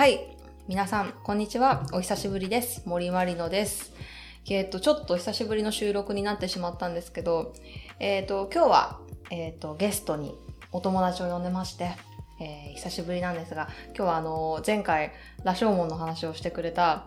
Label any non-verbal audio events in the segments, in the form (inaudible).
はい。皆さん、こんにちは。お久しぶりです。森まりのです。えっ、と、ちょっと久しぶりの収録になってしまったんですけど、えっ、と、今日は、えっ、と、ゲストにお友達を呼んでまして、えー久しぶりなんですが、今日はあの、前回、羅生門の話をしてくれた、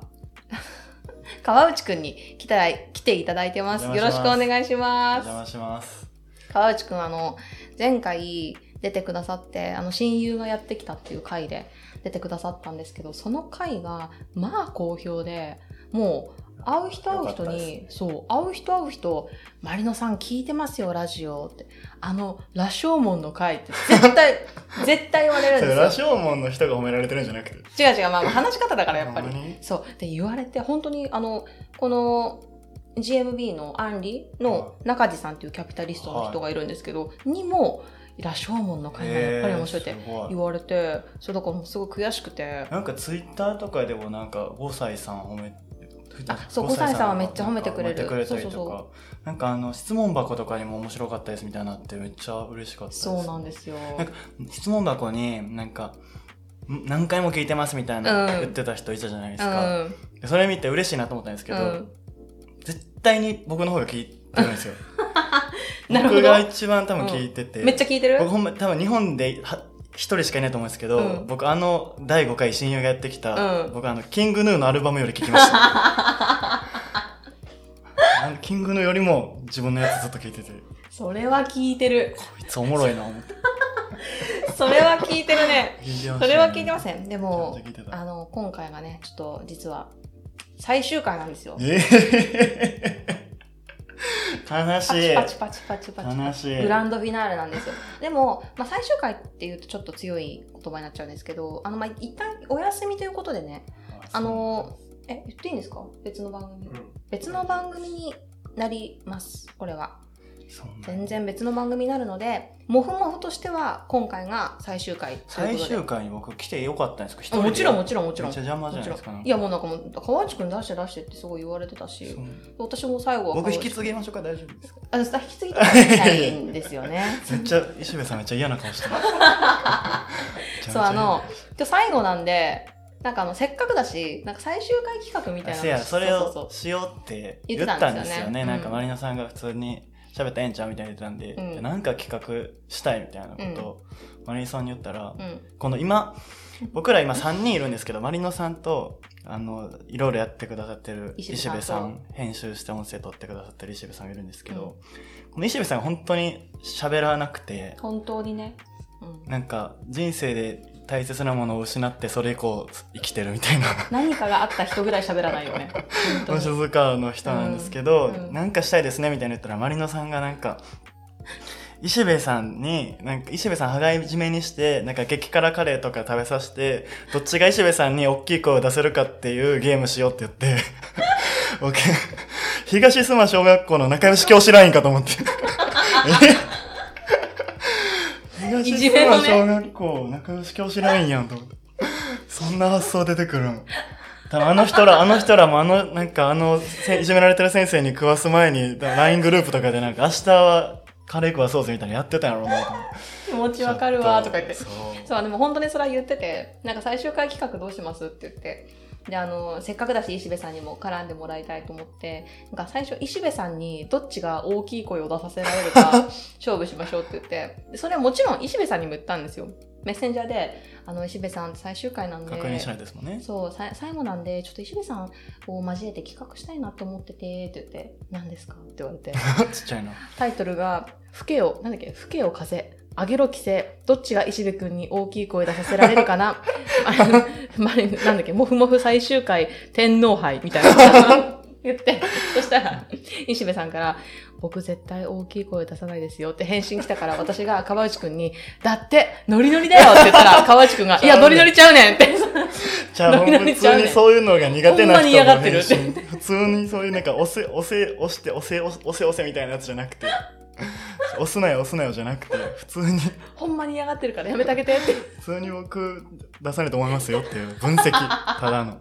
(laughs) 川内くんに来た来ていただいてます。よろしくお願いしおます。邪魔します。川内くんあの前回出てくださってあの親友がやってきたっていう回で出てくださったんですけどその回がまあ好評でもう会う人会う人にそう会う人会う人「マリノさん聞いてますよラジオ」って。あの羅生門の回って絶対 (laughs) 絶対言われるんですよ。羅生門の人が褒められてるんじゃなくて。違う違うまあ話し方だからやっぱり。そう。で、言われて、本当に、あの、この、GMB のアンリの中地さんっていうキャピタリストの人がいるんですけど、にも、羅生門の会がやっぱり面白いって言われて、そうだからもうすごい悔しくて。なんかツイッターとかでもなんか5歳さん褒めあそう5歳さんはめっちゃ褒めてくれるなんか褒めてくれたりとそうそうかなんかあの質問箱とかにも面白かったですみたいなのってめっちゃ嬉しかったですそうなんですよ。なんか質問箱になんかん何回も聞いてますみたいなうん言ってた人いたじゃないですうか、ん。それ見て嬉しいなと思ったんですけど、うん。絶対に僕の方が聞いてるんですよ。(laughs) 僕が一番多分聞いてて、めっちゃ聞いてる？僕ほんま多分日本では一人しかいないと思うんですけど、うん。僕あの第5回親友がやってきた、うん。僕あのキングヌーのアルバムより聞きました。(laughs) あのキングヌーよりも自分のやつずっと聞いてて。こそれは聞いてる。いつおもろいな思って。(laughs) それは聞いてるね。ね。それは聞いてません。でもあの、今回がね、ちょっと実は、最終回なんですよ。ええ悲しいパチパチパチパチパチ。悲しいグランドフィナーレなんですよ。でも、まあ、最終回っていうとちょっと強い言葉になっちゃうんですけど、あの、まあ、一旦お休みということでね、あの、え、言っていいんですか？別の番組。別の番組になります、これは。全然別の番組になるので、もふもふとしては今回が最終回最。終回に僕来てよかったんですか？もちろんもちろんもちろん。めっちゃ邪魔じゃないですかいやもうなんかもう川内くん出して出してってすごい言われてたし私も最後は僕引き継継ぎましょうか？大丈夫ですか？あ引き継ぎとかできないんですよね。(laughs) めっちゃ石部さんめっちゃ嫌な顔してます。(laughs) そうあの今日最後なんでなんかあのせっかくだしなんか最終回企画みたいなのせやそれをしようって言言ったってたんですすよね。なんかうん。マリナさんが普通に喋ったらええんちゃうみたいな言ってたんで、うん。なんか企画したいみたいなことをマリノさんに言ったら、そううん。この今僕ら今3人いるんですけどマリノさんとあのいろいろやってくださってる石石部さん編集して音声取ってくださってる石部さんがいるんですけど、この石部さんが本当に喋らなくて本当にね、うん、なんか人生で大切なものを失ってそれ以降生きてるみたいな。何かがあった人ぐらい喋らないよね。(laughs) 本当に。静かの人なんですけど、うんうん。なんかしたいですねみたいな言ったらマリノさんがなんか石部さんになんか石部さん羽交い締めにしてなんか激辛カレーとか食べさせてどっちが石部さんに大きい声を出せるかっていうゲームしようって言って僕東須磨小学校の仲良し教師ラインかと思って (laughs) (laughs) いじめの小学校仲良し教師ラインやんと。思ってそんな発想出てくるん。多分あの人ら、あの人らもあの、なんかあの、せいじめられてる先生に食わす前に、LINE グループとかでなんか明日はカレー食わそうぜみたいなのやってたんやろうなと思って。気持ちわかるわとか言って。そう。そう、でも本当にそれは言ってて、なんか最終回企画どうしますって言って、で、あの、せっかくだし石部さんにも絡んでもらいたいと思って、なんか最初石部さんにどっちが大きい声を出させられるか (laughs) 勝負しましょうって言って、でそれはもちろん石部さんにも言ったんですよ。メッセンジャーで、あの、石部さん最終回なんで、確認しないですもんね。そう、さ最後なんで、ちょっと石部さんを交えて企画したいなと思ってて、って言って、何ですか？って言われて。(laughs) ちっちゃいな。タイトルが、吹けよ、なんだっけ、吹けよ風、あげろ規制、どっちが石部くんに大きい声出させられるかな？(laughs) あのまなんだっけ、もふもふ最終回、天皇杯みたいな。(laughs) 言って、そしたら、石部さんから、僕絶対大きい声出さないですよって返信来たから、私が川内くんに、だって、ノリノリだよって言ったら、川内くんが、(laughs) いや、ノリノリちゃうねんって。じゃあ、ノリノ普リちゃうね通にそういうのが苦手な人の返信普通にそういうなんか、押せ、押せ、押して、押せ、押せ、押せみたいなやつじゃなくて、(laughs) 押すなよ、押すなよじゃなくて、普通に、ほんまに嫌がってるからやめてあげてって。普通に僕出されると思いますよっていう分析、ただの。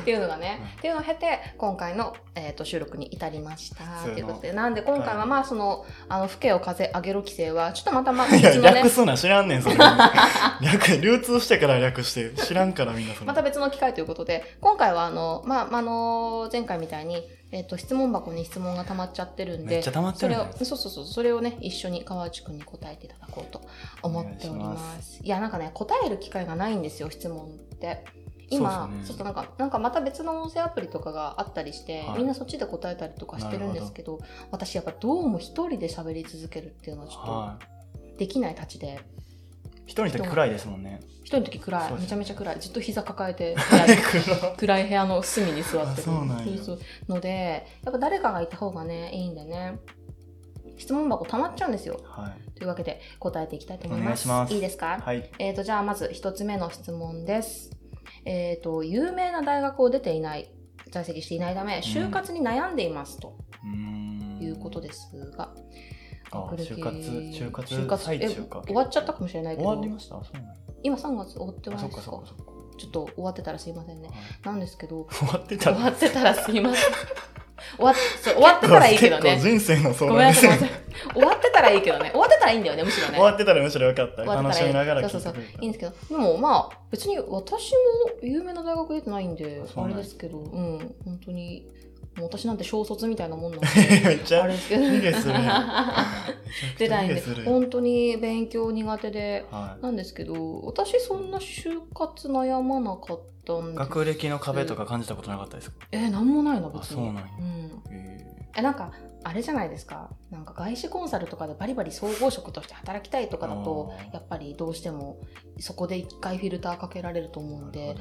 っていうのがね、うんっていうのを経て、今回の、えー、と収録に至りました。そうということで、なんで今回ははいまあ、その、あの、不景を風上げろ規制は、ちょっとまたま、いや、別のね略、すな、知らんねん、それ。(laughs) 略、流通してから略して、知らんからみんなそれ。また別の機会ということで、今回はあの、まあ、あの、前回みたいに、えっ、と、質問箱に質問が溜まっちゃってるんで、それを、そうそうそう、それをね、一緒に川内くんに答えていただこうと思っております。お願いいや、なんかね、答える機会がないんですよ、質問って。今、ねちょっとなんか、なんかまた別の音声アプリとかがあったりして、はいみんなそっちで答えたりとかしてるんですけど、私やっぱどうも一人で喋り続けるっていうのはちょはい。っとできないたちで、一人の時暗いですもんね。一人の時暗い、めちゃめちゃ暗い、ずっと膝抱えて (laughs) 暗い。部屋の隅に座ってる。のでやっぱ誰かがいた方がねいいんでね。質問箱溜まっちゃうんですよ。はい。というわけで答えていきたいと思います。お願いします。いですか、はい。えー、とじゃあまず一つ目の質問です。えっ、と有名な大学を出ていない在籍していないため就活に悩んでいますと。うーん。いうことですが、あ、学歴就活、就活、就活え。終わっちゃったかもしれないけど終わりました？あそうなんや今3月終わってあ、ないですか。ちょっと終わってたらすいませんねはいなんですけど終わってた終わってたらすいません。終わっそう終わってたらいいけどね。(laughs) 人生の相談ですね終わってたらいいけどね。終わってたらいいんだよね、むしろね。終わってたらむしろよかった。楽しみながらそうそうそう。いいんですけど。でもまあ、別に私も有名な大学出てないんで、あれですけど、うん、本当に、もう私なんて小卒みたいなもんなんで。(laughs) めっちゃあれですけど。(laughs) 出ないんで本当に勉強苦手で、はい。なんですけど、私そんな就活悩まなかったんです。学歴の壁とか感じたことなかったですか？えー、なんもないな、別に。あそうなんやうん。ええなんかあれじゃないですかなんか外資コンサルとかでバリバリ総合職として働きたいとかだとやっぱりどうしてもそこで一回フィルターかけられると思うんーで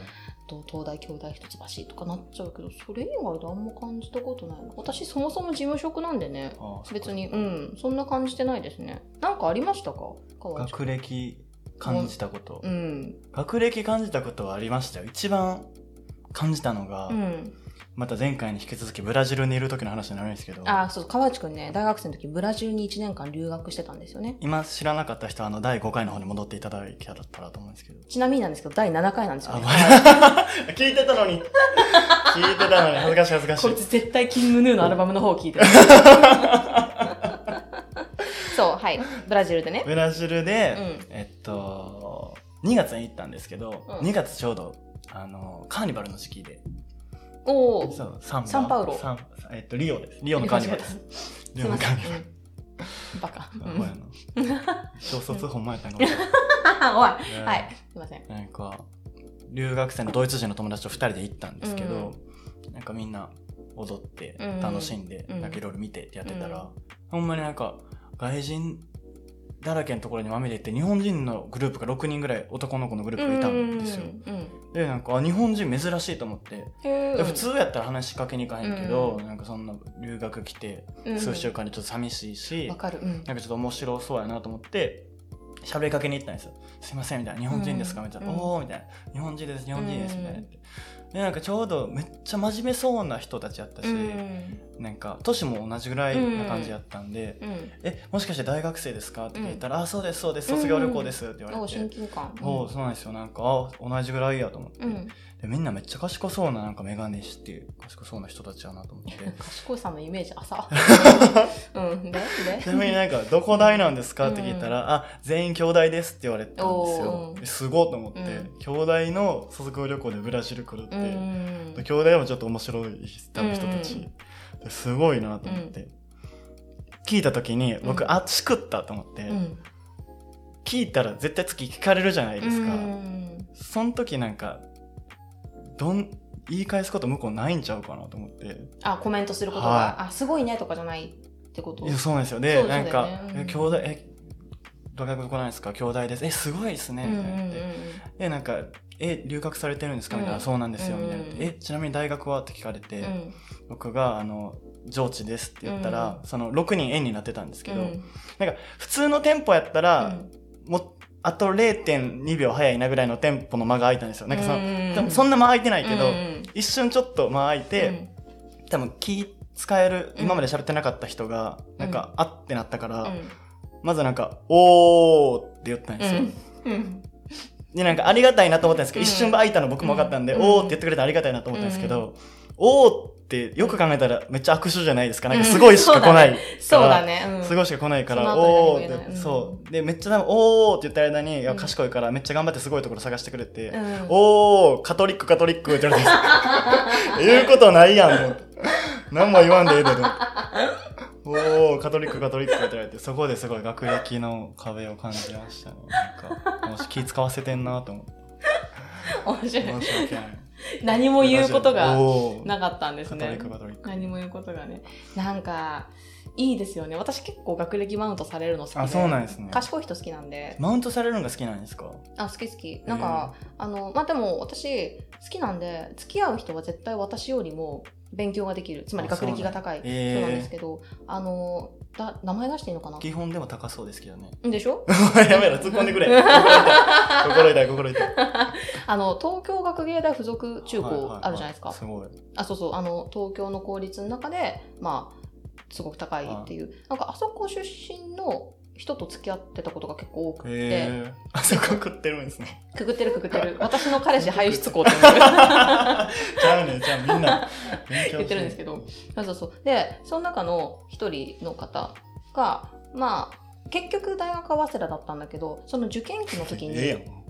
と東大京大一橋とかなっちゃうけどそれ以外であんま感じたことないな。私そもそも事務職なんでね。別にうん。そんな感じてないですね。なんかありましたか？学歴感じたこと、うん。学歴感じたことはありましたよ。一番感じたのが、うんまた前回に引き続きブラジルにいる時の話になるんですけどあそう川内くんね大学生の時ブラジルに1年間留学してたんですよね。今知らなかった人はあの第5回の方に戻っていただけたらと思うんですけど。ちなみになんですけど第7回なんですよね。(laughs) 聞いてたのに。(laughs) 聞いてたのに。恥ずかしい恥ずかしい。こいつ絶対キングヌーのアルバムの方を聞いてる。(laughs) そう、はい。ブラジルでね。ブラジルで、うん。えっと2月に行ったんですけど、うん。2月ちょうどあのカーニバルの時期でおお。そうサンバサンパウロ。サンえっとリオです。リオのカーニバル。です。(laughs) リオのカーニバル。うん。バカ。あうん小卒ほんまやったの (laughs) おい。はい。すいません。なんか留学生のドイツ人の友達と2人で行ったんですけど、なんかみんな踊ってうん。楽しんで、うん。なんかいろいろ見てってやってたら、うん。ほんまになんか外人だらけのところにまみれて日本人のグループが6人ぐらい男の子のグループがいたんですよ。うんうんでなんかあ日本人珍しいと思って、で普通やったら話しかけに行かへんけど、うんなんかそんな留学来てうん数週間でちょっと寂しいし、わかる。うんなんかちょっと面白そうやなと思って、喋りかけに行ったんですよ。すいません、みたいな。日本人ですか？みたいな。うんおーみたいな。日本人です、日本人です、うんみたいなって。で、なんかちょうどめっちゃ真面目そうな人たちやったし、うんなんか年も同じぐらいな感じやったんで、うんえ、もしかして大学生ですか？って聞いたら、あ、そうです、そうです、卒業旅行ですって言わおれて。親近感。おーそうなんですよ。なんか、あ、同じぐらいやと思って。うん。でみんなめっちゃ賢そうな、なんかメガネして、賢そうな人たちやなと思って。(laughs) 賢いさんのイメージ浅。(laughs) うん。でで？ちなみになんか、どこ大なんですかって聞いたら、あ、全員兄弟ですって言われたんですよお。ーすごいと思って、うん兄弟の卒業旅行でブラジル来るって、うん。兄弟もちょっと面白い多分人たち、すごいなと思って、聞いた時に僕、うんあしくったと思って、うん。聞いたら絶対次聞かれるじゃないですか、うんその時なんかどん言い返すこと向こうないんちゃうかなと思って。あ、コメントすることが、はあ、すごいねとかじゃないってこと？いやそうなんですよ。でそうなんか、兄弟え大学どこなんですか？兄弟です。えすごいですね、うんうんみたいな言って。でなんか「え留学されてるんですか?」みたいな「うん。そうなんですよ」うんみたいな「えちなみに大学は?」って聞かれて、うん。うん僕があの上智ですって言ったら、その6人円になってたんですけど、うん。なんか普通の店舗やったら、うん。もうあと0.2秒早いなぐらいの店舗の間が空いたんですよ。なんかその、うん。多分そんな間空いてないけど、うん。一瞬ちょっと間空いて、うん。多分気使えるうん今まで喋ってなかった人が、なんか、あってなったから、うん。まずなんか「おー」って言ったんですよ、うん。で、なんかありがたいなと思ったんですけど、うん。一瞬空いたの僕も分かったんで、うん。おーって言ってくれてありがたいなと思ったんですけど、おーってよく考えたらめっちゃ握手じゃないですか。なんかすごいしか来ない。(laughs) そうだね。うん。すごいしか来ないから、おーって、そう。で、めっちゃおーって言った間に、いや、うん賢いから、めっちゃ頑張ってすごいところ探してくれて、うんおー、カトリック、カトリックって言われて (laughs) 言うことないやん、と。何も言わんでええで、と思っておー、カトリック、カトリックって言われて、そこですごい学歴の壁を感じましたね。なんか、もし気使わせてんなと思って。(laughs) 面白い。申し訳ない。(laughs) 何も言うことがなかったんですね。何も言うことがね。なんか、いいですよね。私結構学歴マウントされるの好きで。あ、そうなんですね。賢い人好きなんで。マウントされるのが好きなんですか？あ、好き好き。なんか、あの、まあ、でも私、好きなんで、付き合う人は絶対私よりも勉強ができる。つまりあ学歴が高いそうなんですけど、あの、だ名前出していいのかな？基本でも高そうですけどね。んでしょ？(laughs) やめろ、突っ込んでくれ。(laughs) 心痛い、心痛い。(laughs) あの、東京学芸大附属中はいはい高はいあるじゃないですか。すごい。あ、そうそう、あの、東京の公立の中で、まあ、すごく高いっていう。なんか、あそこ出身の人と付き合ってたことが結構多くて、へえ。あそこ食ってるんですね。くぐってるくぐってる。(laughs) 私の彼氏排出校って言。(laughs) じゃあね、じゃあみんな勉強言ってるんですけど。そうそうそう。で、その中の一人の方が、まあ、結局大学は早稲田だったんだけど、その受験期の時に、ええやん。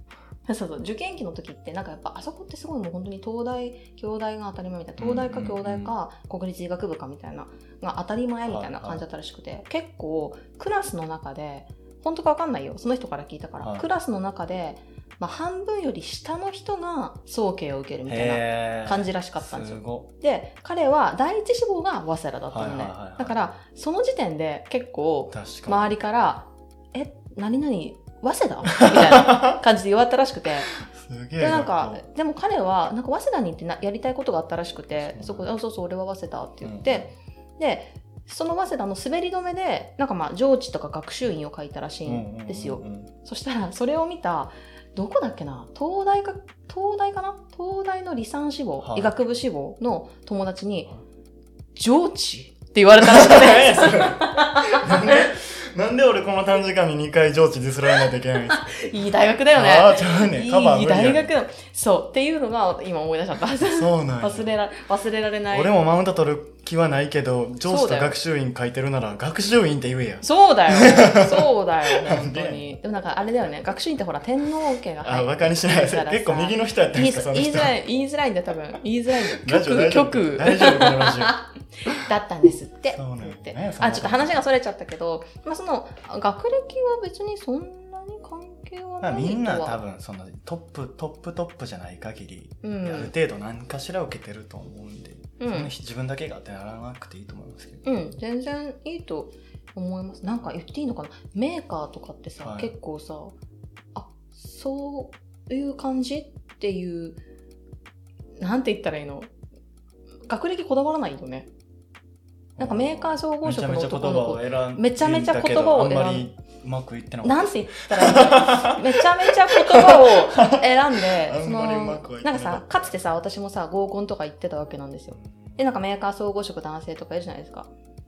そうそう、受験期の時って、なんかやっぱあそこってすごいもう本当に東大、京大が当たり前みたいな、東大か京大か国立医学部かみたいな、が当たり前みたいな感じだったらしくて、結構クラスの中で、本当かわかんないよ、その人から聞いたから、はいクラスの中で、まあ半分より下の人が早慶を受けるみたいな。感じらしかったんですよ。ごで、彼は第一志望が早稲田だったのね。はいはいはいはいだから、その時点で結構。周りから、え、何々、早稲田？(laughs) みたいな感じで言われたらしくて。すげえ。で、なんか、でも彼は、なんか早稲田に行ってなやりたいことがあったらしくて、そこで、あそうそう、俺は早稲田って言って、で、その早稲田の滑り止めで、なんかまあ、上智とか学習院を書いたらしいんですよ。うんうんうんうん。そしたら、それを見た、どこだっけな？東大か、東大かな？東大の理産志望、はい。医学部志望？の友達にはい、上智って言われたらしくて、(laughs) (laughs) なんで、俺この短時間に2回上智ディスられないといけないんですかいい大学だよね。ああ、ちゃうね。いいカバー無理や大学だ。そう。っていうのが今思い出しちゃった。そうなんや忘れら、忘れられない。俺もマウント取る気はないけど、上司と学習院書いてるなら、学習院って言えや。そうだよ。(laughs) そうだよ、本当に。でもなんかあれだよね。学習院ってほら、天皇家があ、入バカにしない結構右の人やったんですか。言いづらい、言いづらいんだよ、多分。言いづらいんだよ。ラジオ大丈夫？大丈夫、このラジオ。(laughs) だったんですって。そうなん言ってねあ、ちょっと話がそれちゃったけど、まあその、学歴は別にそんなに関係はまあ、ないとは。みんな多分、そのトップ、トップトップじゃない限り、うあるん。程度何かしら受けてると思うんで、うん自分だけがってならなくていいと思いますけど。うん、全然いいと思います。なんか言っていいのかな？メーカーとかってさ、はい結構さ、あ、そういう感じっていう、なんて言ったらいいの？学歴こだわらないよね。なんかメーカー総合職の男の子。を選んめちゃめちゃ言葉を選んあんまりうまくいってなかった。なんて言ったらいいのめちゃめちゃ言葉を選んで、(laughs) あそのななんかさ、かつてさ、私もさ、合コンとか行ってたわけなんですよ。で、なんかメーカー総合職男性とかいるじゃないですか。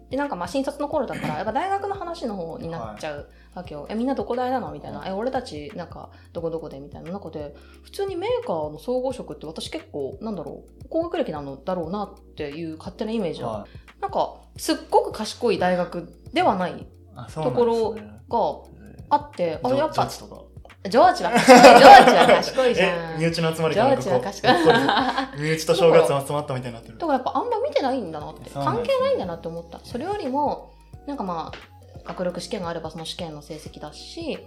で、なんかまあ新卒の頃だから、やっぱ大学の話の方になっちゃうわけよ。え、みんなどこ大なの？みたいな。え、俺たち、なんか、どこどこで？みたいな中で、普通にメーカーの総合職って私結構、なんだろう、高学歴なのだろうなっていう勝手なイメージだ。はなんか、すっごく賢い大学ではないい。あ、そうなんですねがあって、あ、やっぱ、ジョージとか。ジョージは賢い。ジョージは賢いじゃ (laughs) え、ん。身内の集まりジョージかなんかこうは賢い。身内と正月集まったみたいになってる。だ。からやっぱあんま見てないんだなって。関係ないんだなって思った。それよりもなんかまあ学力試験があればその試験の成績だし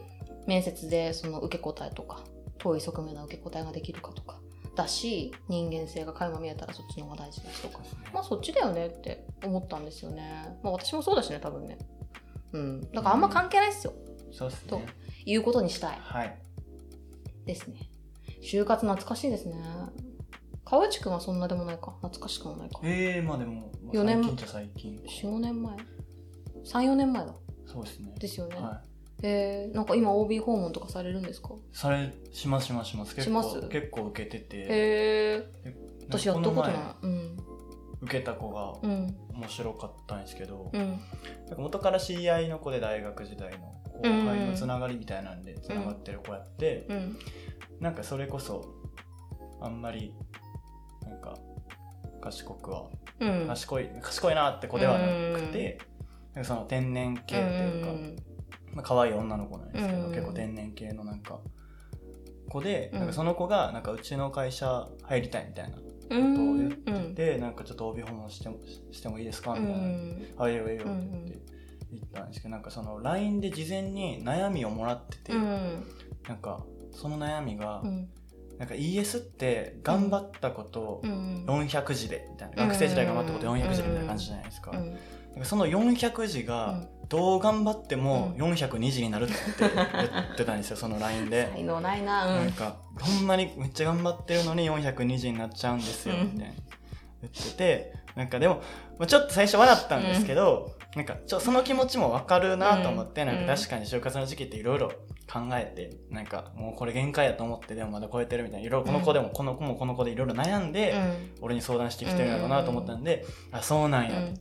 面接でその受け答えとか遠い側面の受け答えができるかとかだし人間性が垣間見えたらそっちの方が大事だしとか。まあそっちだよねって思ったんですよね。まあ私もそうだしね多分ねうん。だからあんま関係ないっすよ、とそうですね。いうことにしたい。はい。ですね。就活懐かしいですね。川内くんはそんなでもないか。懐かしくもないか。ええまあでも、まあ四年最近じゃ最近。45年前。34年前だ。そうですね。ですよね、はえー、なんか今 OB 訪問とかされるんですか？い。それ、しますしますします。結構、します？結構受けてて。へえで私やったことない。うん受けた子がうん。面白かったんですけど、うん。元から知り合いの子で大学時代の後輩のつながりみたいなんでつながってる子やって、うん。なんかそれこそあんまりなんか賢くは、うん。賢い賢いなって子ではなくて、なんかその天然系というか、まあ可愛い女の子なんですけど、うん結構天然系のなんか子で、うんなんかその子がなんかうちの会社入りたいみたいなこうん。とを言うん。って、なんかちょっと帯訪問してもしてもいいですか？うみたいな。ん。あ、いいよいいようんって言って言ったんですけど、なんかその LINE で事前に悩みをもらってて、うん。なんかその悩みが、うん。なんか ES って頑張ったことをうん。400字でみたいな、学生時代頑張ったこと400字でみたいな感じじゃないですか。うん。なんかその400字がどう頑張っても402字になるって言ってたんですよ、その LINE で。才能ないな。うん。なんか、ほんまにめっちゃ頑張ってるのに402字になっちゃうんですよ、うんみたいな。言ってて、なんかでも、まあちょっと最初笑ったんですけど、なんかちょ、その気持ちもわかるなと思って、うんなんか確かに就活の時期っていろいろ考えて、なんかもうこれ限界やと思って、でもまだ超えてるみたいな、いろいろこの子でもこの子もこの子でいろいろ悩んで、俺に相談してきてるんだろうなと思ったんで、あ、そうなんや、うん。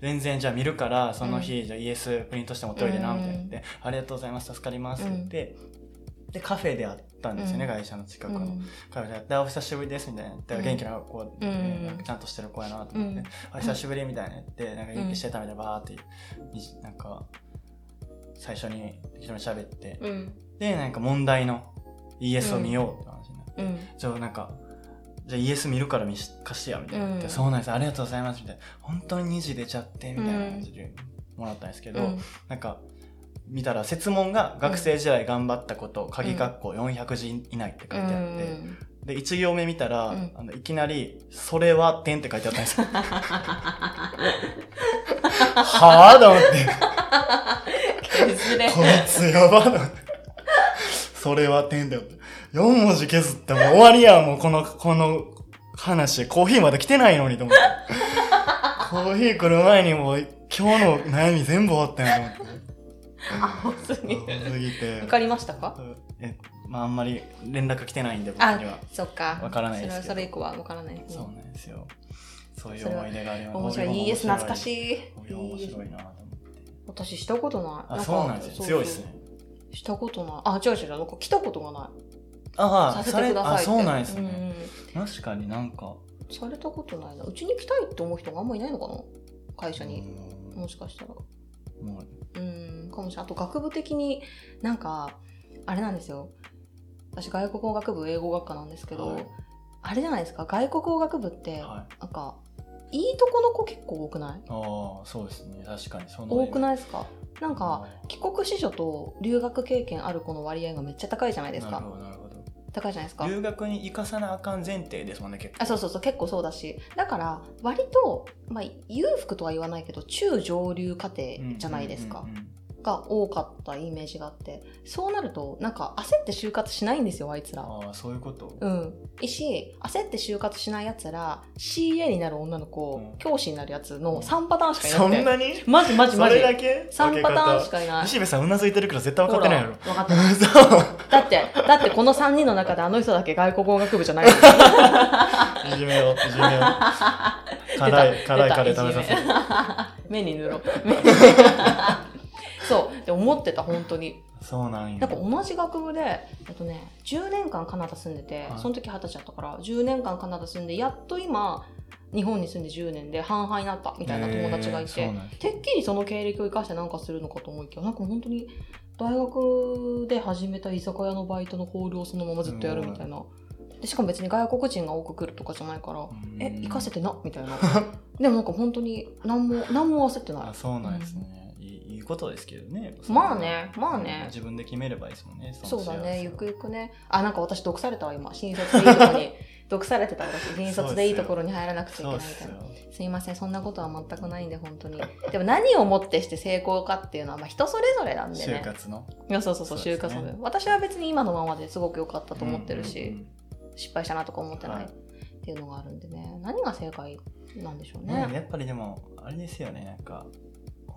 全然じゃあ見るから、その日、じゃあ ES プリントして持っといてな、うんみたいな。言って、ありがとうございます、助かりますって言って、で、カフェで会ったんですよね、うん。会社の近くの。うん。カフェで会って、あ、お久しぶりです、みたいな言って。うん。元気な子で、うん。なんかちゃんとしてる子やなと思って、うん。あ、久しぶりみたいな言って、なんか元気してたみたいな、バーって、なんか、最初に適当に喋って、うん。で、なんか問題の ES を見ようって話になって、うん。じゃあなんか、じゃあ ES 見るから見し貸してや、みたいな。うん。そうなんです、ありがとうございます、みたいな。本当に2時出ちゃって、みたいな感じでもらったんですけど、うん。なんか、見たら説問が学生時代頑張ったこと、鍵括弧400字以内って書いてあって、で、1行目見たら、うん。あのいきなり、それは点って書いてあったんですよ。(laughs) はぁ？と思って。こいつやばと思って。それは点だよ。4文字削ってもう終わりやん、もうこの、この話。コーヒーまだ来てないのにと思って。コーヒー来る前にもう今日の悩み全部終わったんやと思って。あ、多 (laughs) すぎすぎてわ。かりましたかえ、まああんまり連絡来てないんで僕あには。、そっか。わからないですけどそれ以降はわからない。そうなんですよ。そういう思い出があります。面白い。ES 懐かしい。帯面白いなと思って。私したことない。あ、そうなんですよ。強いですね。。したことない。あ、違う違う。なんか来たことがない。ああ、させそれ、あ、てくださいって。そうなんですうんね。確かになんか。うんされたことないな。うちに来たいって思う人があんまいないのかな？会社に。うんもしかしたら。もううん、かもしれない。あと学部的になんか、あれなんですよ。私外国語学部英語学科なんですけど、はいあれじゃないですか？外国語学部って、はい。なんか、いいとこの子結構多くない？ああ、そうですね。確かに。その多くないですか？なんか、帰国子女と留学経験ある子の割合がめっちゃ高いじゃないですかなるほど、なるほど。高いじゃないですか？留学に行かさなあかん前提ですもんね、結構。あそうそうそう結構そうだしだから割と、まあ、裕福とは言わないけど中上流家庭じゃないですか、うんうんうんうんが多かったイメージがあってそうなるとなんか焦って就活しないんですよあいつらああ、そういうこと？うんいいし焦って就活しないやつら CA になる女の子、うん教師になるやつの3パターンしかいなそくてんなに？マジマジそマジれだけ？3パターンしか。かいない西部さんうなずいてるから絶対分かってないやろ。分かってないそう。だって、だってこの3人の中であの人だけ外国語学部じゃない。いじめよう、いじめよう。(laughs) 辛い、辛いカレー食べさせる。(laughs) 目に塗ろう。(laughs) そう。って思ってた、本当に。そうなんや。なんか同じ学部で、えっとね、10年間カナダ住んでて、はいその時二十歳だったから、10年間カナダ住んで、やっと今、日本に住んで10年で半々になったみたいな友達がいて、てっきりその経歴を生かしてなんかするのかと思いきや、なんか本当に大学で始めた居酒屋のバイトのホールをそのままずっとやるみたいな。でしかも別に外国人が多く来るとかじゃないから、うんえ、行かせてなみたいな。でもなんか本当に何も、何も焦ってないあ。そうなんですね、ことですけどねまあねまあね自分で決めればいいですもんねそうだね、ゆくゆゆくね。あ、なんか私毒されたわ、今。新卒でいいとこに。(laughs) 毒されてた私。新卒でいいところに入らなくちゃいけないみたいな。ですいません、そんなことは全くないんで、本当に。でも何をもってして成功かっていうのは、まあ人それぞれなんで就ね。活の？いや、そうそうそう、就活部。私は別に今のままですごく良かったと思ってるし、うんうん失敗したなとか思ってないはいっていうのがあるんでね。何が正解なんでしょううんね。ねやっぱりでもあれですよねなんか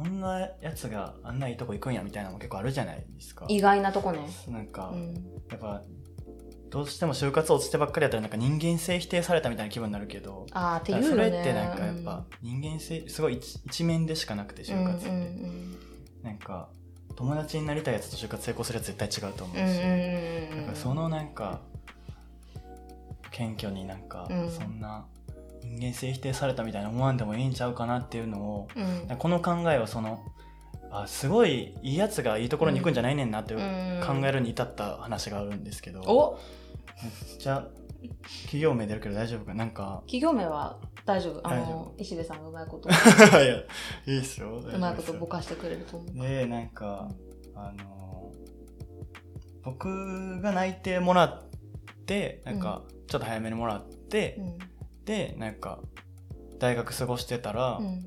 こんなやつがあんないいとこ行くんやみたいなのも結構あるじゃないですか意外なとこね。なんか、うん。やっぱどうしても就活落ちてばっかりやったらなんか人間性否定されたみたいな気分になるけど、あーっていうよね。それってなんかやっぱ人間性すごい一一面でしかなくて就活って、うんうんなんか友達になりたいやつと就活成功するやつ絶対違うと思うし、うんうそのなんか謙虚になんかうんそんな人間性否定されたみたいな思わんでもいいんちゃうかなっていうのをうん。この考えをそのあすごいいいやつがいいところに行くんじゃないねんなって考うん。えるに至った話があるんですけど、お？じゃあ企業名出るけど大丈夫かな？んか企業名は大丈夫？あの、石部さんがうまいこと、いやいいっすよ。うまいことぼかしてくれると思う。でなんかあの僕が内定もらってなんかちょっと早めにもらって、うんでなんか大学過ごしてたら、うん。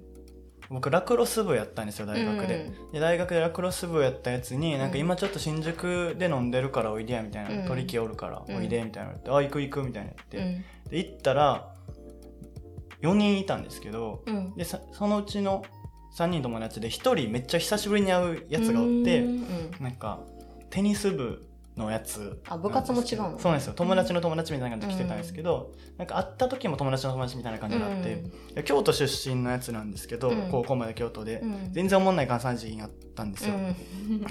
僕ラクロス部やったんですよ大学で,、で大学でラクロス部やったやつに、なんか今ちょっと新宿で飲んでるからおいでやみたいな、うん。取り木おるからうん。おいでみたいなって、あ行く行くみたいなって、ん。で行ったら4人いたんですけどうん。でさそのうちの3人友達で1人めっちゃ久しぶりに会うやつがおって、うん。うん。なんかテニス部のやつ。あ部活も違うの？そうなんですよ。友達の友達みたいな感じで来てたんですけど、なんか会った時も友達の友達みたいな感じになって、で京都出身のやつなんですけど、うん。高校まで京都で、うん。全然おもんない関西人やったんですよ、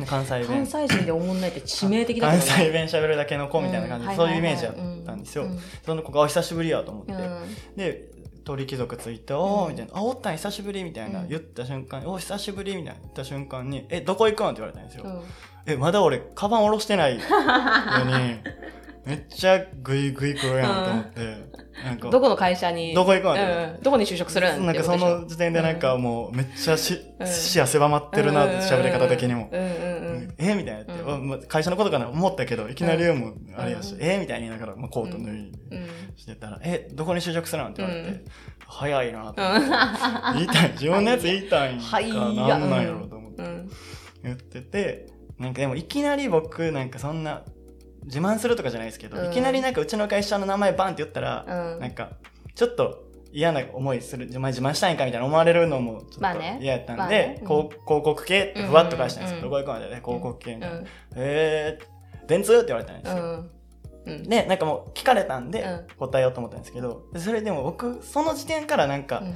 関西弁。関西人でおもんないって致命的だけ関西弁喋るだけの子みたいな感じで、うん。そういうイメージやったんですよ、うん。その子があ久しぶりやと思って、うん。で鳥貴族ついて「おー」うん。みたいな「あおったん久しぶり」みたいな、うん。言った瞬間に「お久しぶり」みたいな言った瞬間に「えどこ行くん?」って言われたんですよ、う。んえまだ俺カバン下ろしてないのに (laughs) めっちゃグイグイ来るやんと思って、どこの会社に？どこ行くんってうんどこに就職するんなんかその時点でなんかもうめっちゃし、うん。視野狭まってるなって喋り方的にも。えみたいなって、うん。ま会社のことかな？思ったけどいきなりもうあれやし、うんえみたいに言いながら、まあ、コート脱いうんしてたら、えどこに就職するのって言われて、うん早いなって、うん。言いたい自分のやつ言いたいんか、はいなんなんやろうと思って。うん。言っててなんかでもいきなり僕なんかそんな自慢するとかじゃないですけど、うん。いきなりなんかうちの会社の名前バンって言ったら、うん。なんかちょっと嫌な思いする、お前自慢したいんかみたいな思われるのもちょっとまあね。嫌やったんで、まあね。うん。こう広告系ってふわっと返したんですよ。うんどこ行くまでね、広告系みたいな。うん。えー、電通って言われたんですよ。で、なんかもう聞かれたんでうん。答えようと思ったんですけど、それでも僕、その時点からなんか、うん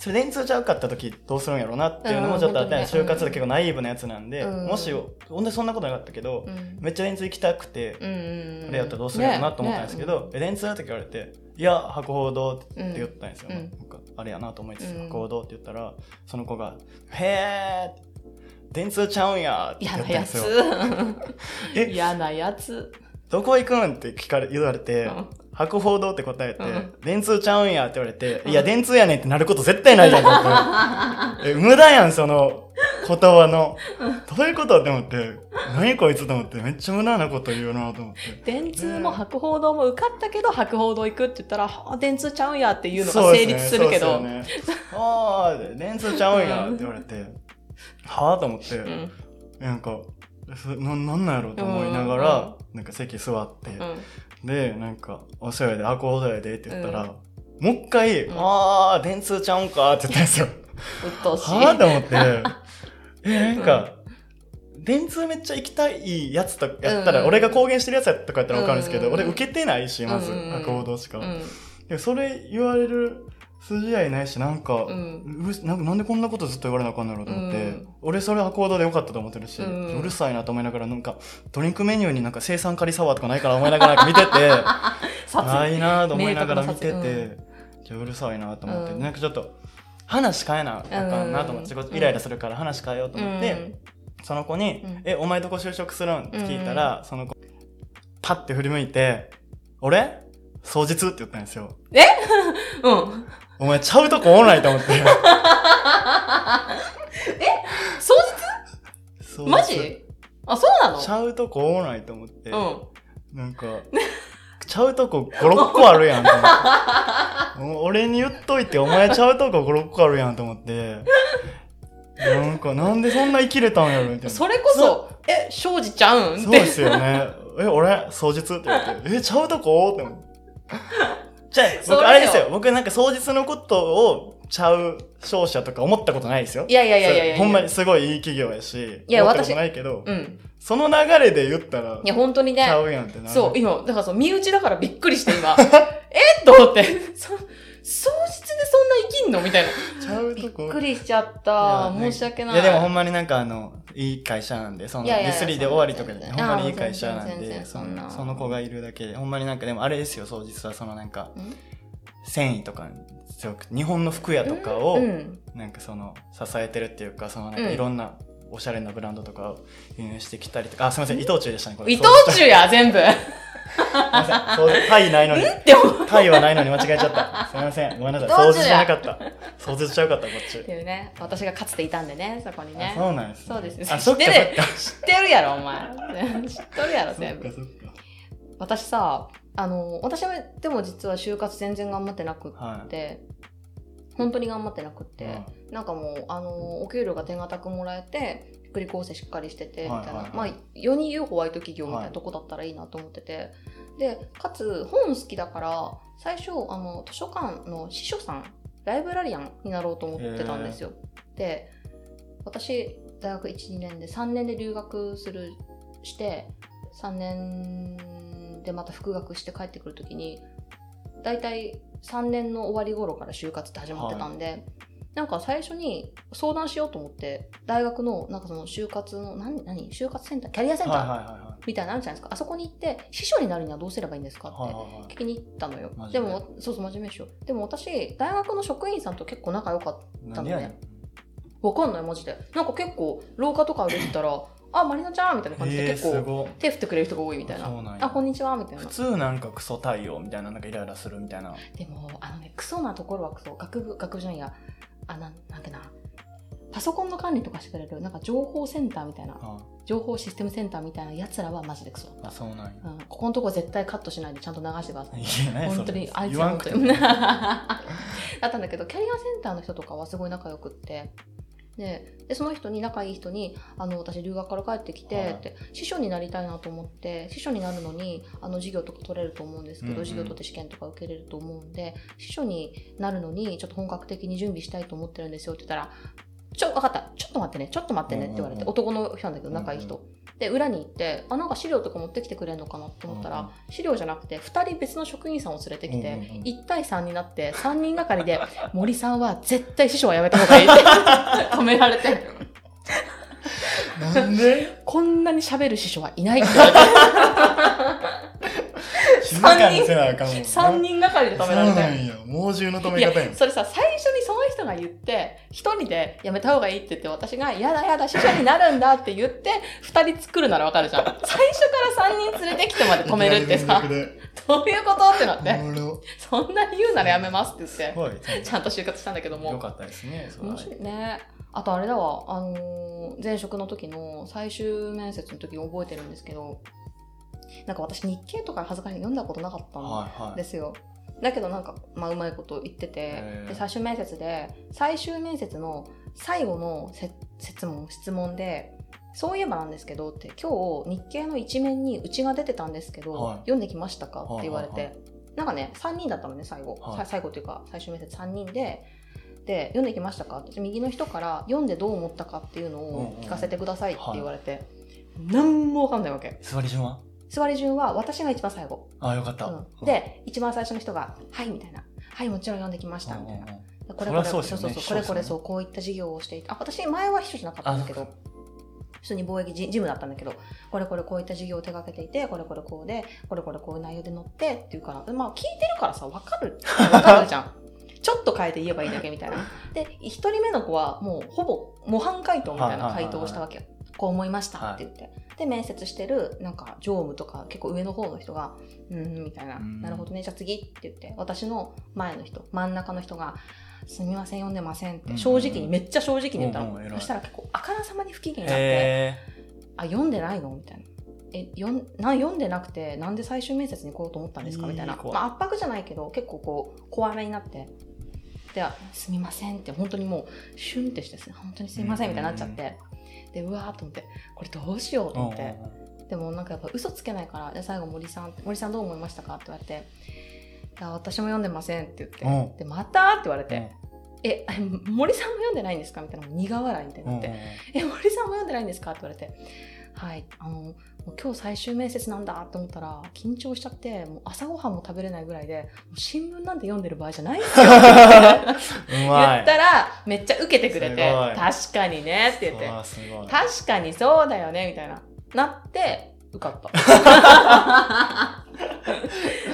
それ電通ちゃうかった時どうするんやろうなっていうのもちょっとあったん。で、うん就活で結構ナイーブなやつなんで、うんもし、ほんでそんなことなかったけど、うん。めっちゃ電通行きたくて、うんうんあれやったらどうするんやろうなと思ったんですけど、え電通って言われて、いや、博報堂って言ったんですよ。うん。なんかあれやなと思いつつ、うん。博報堂って言ったら、その子が、へー電通ちゃうんやって言嫌なったんですよ。や (laughs) えつ嫌なやつ。どこ行くん？って聞かれ、言われて、うん博報堂って答えて、うん。電通ちゃうんやって言われて、いや、電通やねんってなること絶対ないじゃんと思って。(laughs) え、無駄やん、その言葉の。どういうことって思って、何こいつと思って、めっちゃ無駄なこと言うなと思って。電通も博報堂も受かったけど博報堂行くって言ったらはあ電通ちゃうんやっていうのが成立するけど。そうですよね、ああ、電通ちゃうんやって言われて、はあと思って、うん。なんか、そななんなんやろうと思いながら、なんか席座って、うんで、なんか、お世話で、あ、こうだやでって言ったら、もう一回、うん。ああ、電通ちゃうんかって言ったんですよ。鬱陶しい。はあと思って、(laughs) え、なんか、電通めっちゃ行きたいやつとやったら、うん。俺が公言してるやつやとかやったらわかるんですけど、うん。俺受けてないし、まず、うん。博報堂しか。それ言われる筋合いないし、なんか、ううんるなんなんでこんなことずっと言われなあかんのやろうと思って、うん。俺それは行動でよかったと思ってるし、ううんるさいなと思いながら、なんか、ドリンクメニューになんか生産カリサワーとかないから思いながら見てて、殺ああ、いいなと思いながら見てて、じゃあうるさいなと思って、うん。なんかちょっと、話変えなあかんなと思って、イライラするから話変えようと思って、その子に、うん。え、お前どこ就職するんって聞いたら、その子、パッて振り向いて、俺？双日って言ったんですよ。(laughs) うんうんお前ちゃうとこおんないと思って。(laughs) 双双日マジ？あそうなの？ちゃうとこおんないと思って。うんなんか、ちゃうとこ5、6個あるやんと思って。も (laughs) う俺に言っといて、お前ちゃうとこ5、6個あるやんと思って。なんか、なんでそんな生きれたんやろみたいな。それこそえ庄司ちゃうん？そうですよね。え、俺、双日？って言って、え、ちゃうとこ？って思って。じゃあ、僕、あれですよ。僕なんか双日のことをちゃう商社とか思ったことないですよ。いやいやいやいやいやほんまにすごいいい企業やし、いや思ったことないけど、うん。その流れで言ったらい、や、本当にねち。ゃうやんってなる。そう、今、だからそう、身内だからびっくりして今。(laughs) えと思って。(laughs) そ、喪失でそんな生きんの？みたいな。ちゃうびっとこ。くりしちゃった。申し訳ない。いやでもほんまになんかあの、いい会社なんで、その、ディスリーで終わりとかじゃない。ほんまにいい会社なんで、そのその子がいるだけで、ほんまになんかでもあれですよ、そう実はそのなんか、ん？繊維とかに強く、日本の服屋とかを、うん。なんかその、支えてるっていうか、そのなんかうんいろんな、おしゃれなブランドとかを輸入してきたりとか、あ、すみません、伊藤忠でしたね、これ。伊藤忠や、全部。タイないのに。タイはないのに間違えちゃった。すみません、ごめんなさい。掃除じゃなかった。掃除しちゃうかった、こっちっ。ていうね、私がかつていたんでね、そこにねあ。そうなんです、そうですね。あ、そっかそ知ってる？っか。知ってるやろ、お前。知っとるやろ、全部。そっかそっか。私さ、あの、私はでも実は就活全然頑張ってなくっはい。て、本当に頑張ってなくって、うんなんかもう、あの、お給料が手堅くもらえて、福利厚生しっかりしてて、みたいな。はいはいはいまあ、世に言うホワイト企業みたいなとこだったらいいなと思ってて。で、かつ、本好きだから、最初、あの、図書館の司書さん、ライブラリアンになろうと思ってたんですよ。で、私、大学1、2年で、3年で留学する、して、3年でまた復学して帰ってくるときに、大体3年の終わり頃から就活って始まってたんで、なんか最初に相談しようと思って、大学のなんかその就活の、何、何？就活センター、キャリアセンタはいはいーはみたいなのあるじゃないですか。あそこに行って、秘書になるにはどうすればいいんですか？いはい。はいってはいはい聞きに行ったのよマ。ジで？でも、そうそう、真面目でしょ。でも私、大学の職員さんと結構仲良かったなんでやねん。わかんない、マジで。なんか結構、廊下とか歩いてたら、(laughs) あ、マリナちゃんみたいな感じでえー、結構。手振ってくれる人が多いみたいな。なあ、こんにちはみたいな普。通なんかクソ対応みたいな、なんかイライラするみたいな。でも、あのね、クソなところはクソ。学部、学部じゃんや。あ、なん、なんてな。パソコンの管理とかしてくれる、なんか情報センターみたいな、あ情報システムセンターみたいなやつらはマジでクソあ、。そうなんや。うん、ここのとこ絶対カットしないでちゃんと流してください。いやね本当に、あいつは本当に。(laughs) だったんだけど、キャリアセンターの人とかはすごい仲良くって。で、でその人に、仲いい人に、あの、私留学から帰ってきて、はい。って、司書になりたいなと思って、司書になるのに、あの、授業とか取れると思うんですけど、うんうん。授業取って試験とか受けれると思うんで、司書になるのに、ちょっと本格的に準備したいと思ってるんですよって言ったら、ちょ、わかった。ちょっと待ってね。ちょっと待ってねって言われて、男の人なんだけど、仲いい人。で、裏に行って、あ、なんか資料とか持ってきてくれるのかなって思ったら、資料じゃなくて、2人別の職員さんを連れてきて、うんうんうん。1対3になって、3人がかりで、森さんは絶対師匠はやめた方がいいって (laughs) 止められて、なんで？こんなに喋る師匠はいないって言われて、(laughs) 静かにせなあかんもんな。3人がかりで止められて。そうなんや。猛獣の止め方やん。それさ、最初にその人が言って、一人でやめた方がいいって言って、私が、やだやだ、師匠になるんだって言って、二人作るならわかるじゃん。最初から三人連れてきてまで止めるってさ、どういうことってなって、そんなに言うならやめますってす言っ。て、ちゃんと就活したんだけども。よかったですね。面白いね。あとあれだわ、あのー前職の時の最終面接の時に覚えてるんですけど、なんか私日経とか恥ずかしい。読んだことなかったんはいはい。ですよ。だけどなんか、まあうまいこと言っててで最終面接で、最終面接の最後のせ質問、質問で、そういえばなんですけどって、今日日経の一面にうちが出てたんですけど、はい。読んできましたか？って言われて、はいはいなんかね、3人だったのね、最後。はい。さ最後というか、最終面接3人で、で、読んできましたか？って、右の人から読んでどう思ったかっていうのを聞かせてくださいって言われて、なんもわかんないわけ。座り順は座り順は私が一番最後。あ、よかった。うん、で、一番最初の人が、はい、みたいな。はい、もちろん読んできました、みたいな。これこれ、そうそうそうこれこれそう、こういった事業をしていて、あ、私前は秘書じゃなかったんだけどあ、普通に貿易事事務だったんだけど、これこれこういった事業を手掛けていて、これこれこうで、これこれこういう内容で載ってっていうから、まあ聞いてるからさ、わかる。わかるじゃん。(laughs) ちょっと変えて言えばいいだけみたいな。で、一人目の子はもうほぼ模範回答みたいな回答をしたわけよ。こう思いましたって言って。で、面接してる、なんか、常務とか、結構上の方の人が、うん、みたいな、うんなるほどね、じゃあ次って言って、私の前の人、真ん中の人が、すみません、読んでませんって、うん正直に、めっちゃ正直に言ったの。そしたら結構、あからさまに不機嫌になって、へあ、読んでないの？みたいな。え、よんな読んでなくて、なんで最終面接に来ようと思ったんですか？みたいな。まあ、圧迫じゃないけど、結構こう、怖めになって。で、あすみませんって、本当にもう、シュンってして、本当にすみませんみたいになっちゃって。で、うわーと思って、これどうしようとー思って。でもなんかやっぱ嘘つけないから、で、最後森さん、森さんどう思いましたかって言われて、いや、私も読んでませんって言って、うん。で、またって言われて、え、あ森さんも読んでないんですかみたいな、苦笑いみたいになって、え、森さんも読んでないんですかって言われて、はい、あの、今日最終面接なんだと思ったら、緊張しちゃって、もう朝ごはんも食べれないぐらいで、新聞なんて読んでる場合じゃないんですよ。(laughs) う言。ったら、めっちゃ受けてくれて、確かにねって言って。確かにそうだよね、みたいな。なって、受かった。(laughs)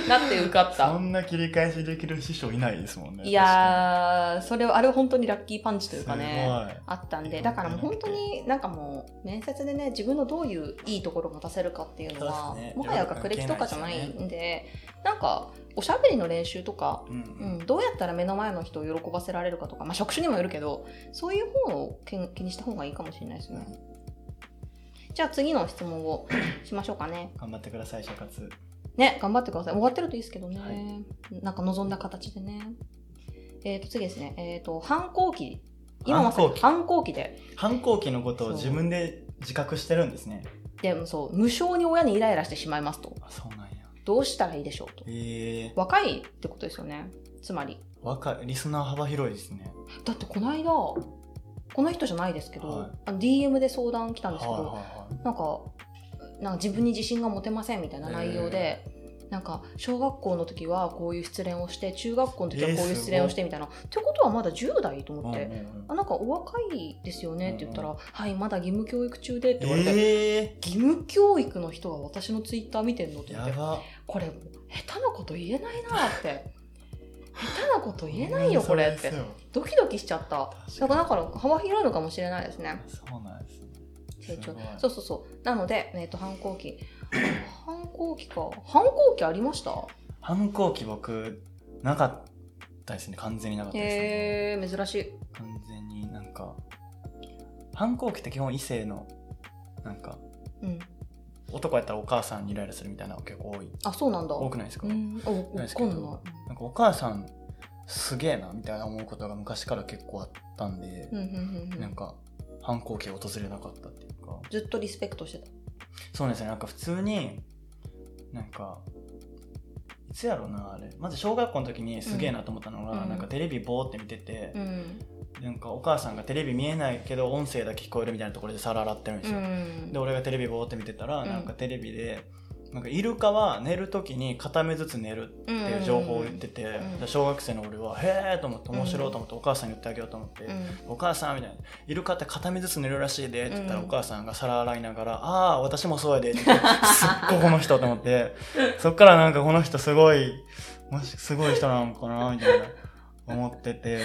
なって受かったそ。んな切り返しできる師匠いないですもんね。いやー、それは、あれは本当にラッキーパンチというかすね、あったんで、だからもう本当になんかもう、面接でね、自分のどういういいところを持たせるかっていうのは、ねもはや学歴とかじゃないんで、なんか、おしゃべりの練習とか、うんうん、どうやったら目の前の人を喜ばせられるかとか、まあ職種にもよるけど、そういう方を気気にした方がいいかもしれないですね。じゃあ次の質問をしましょうかね。頑張ってください、就活。ね、頑張ってください。終わってるといいですけどね。はいなんか望んだ形でね。えっ、と、次ですね。えっ、と、反抗期。今まさに反抗期で。反抗期のことを自分で自覚してるんですね。でもそう、無償に親にイライラしてしまいますと。あ、そうなんや。どうしたらいいでしょうと。ええ若いってことですよね。つまり。若い、リスナー幅広いですね。だってこの間、この人じゃないですけど、はい DM で相談来たんですけど、はいはなんか、なんか自分に自信が持てませんみたいな内容で、なんか小学校の時はこういう失恋をして中学校の時はこういう失恋をしてみたいな、ってことはまだ10代と。思って、あなんかお若いですよねって言ったら、うんはいまだ義務教育中でって言われて、ええ義務教育の人が私のツイッター見てんのって言って。これ下手なこと言えないなって。(laughs) 下手なこと言えないよこれって。ドキドキしちゃった。確だからだから幅広いのかもしれないですね。そうなんですね。成長そうそうそう。なので、えー、と反抗期。(clears throat) 反抗期か。反抗期ありました？反抗期僕、なかったですね。完全になかったですね。へえ珍しい。完全になんか、反抗期って基本異性の、なんか、うん。男やったらお母さんにイライラするみたいなのが結構多い。あそうなんだ。多くないですか、うん。おないですけど。なんかお母さんすげえなみたいな思うことが昔から結構あったんで、うんうんうんうん。なんか反抗期が訪れなかったっていうか。ずっとリスペクトしてた。そうですね。なんか普通になんかいつやろうなあれ。まず小学校の時にすげえなと思ったのが、うん。なんかテレビボーって見ててう、ん。なんかお母さんがテレビ見えないけど音声だけ聞こえるみたいなところで皿洗ってるんですよ、ん。で俺がテレビボーって見てたら、うん。なんかテレビでなんかイルカは寝る時に片目ずつ寝るっていう情報を言ってて、うんで小学生の俺は「へえ!」と思って面白いと思って、お母さんに言ってあげようと思って「うん。お母さん」みたいな「イルカって片目ずつ寝るらしいで」って言ったら、うん。お母さんが皿洗いながら「ああ私もそうやで」って言って (laughs) すっごいこの人と思ってそっからなんかこの人すごいもしすごい人なのかなみたいな思ってて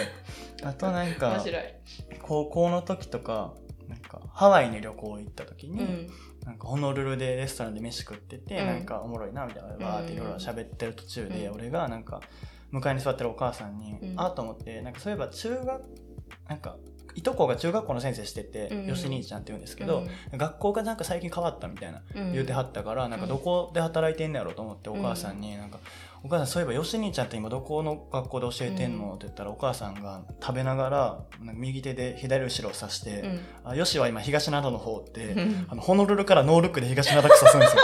あとなん面か白い。高校の時とかなんかハワイに旅行行った時に、うんなんかホノルルでレストランで飯食ってて、うん。なんかおもろいなみたいなわーっていろいろ喋ってる途中で、うん。俺がなんか向かいに座ってるお母さんに、うん。あっと思ってなんかそういえば中学なんかいとこが中学校の先生してて、うん。よし兄ちゃんって言うんですけど、学校がなんか最近変わったみたいなうん。言うてはったから、なんかどこで働いてんのやろうと思ってお母さんになんか、お母さんそういえばよし兄ちゃんって今どこの学校で教えてんの、うんって言ったらお母さんが食べながら右手で左後ろを指して、うんあよしは今東灘の方って、うんあの、ホノルルからノールックで東灘区刺すんですよ。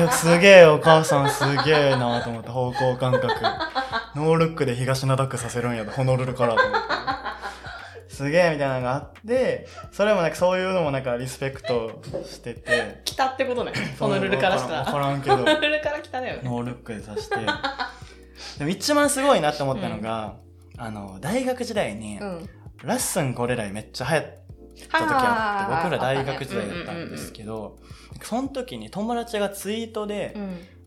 (laughs) え、すげえ、お母さんすげえなと思って、方向感覚。ノールックで東灘区させるんやと、ホノルルからと思って。すげえみたいなのがあって、それもなんかそういうのもなんかリスペクトしてて。来たってことね。ホノルルからしたら。らんわからんけど、ホノルルから来ただよね。ノールックで刺して。でも一番すごいなって思ったのが、あの、大学時代に、うん。ラッスンゴレライめっちゃ流行った時あって、僕ら大学時代だったんですけど、その時に友達がツイートで、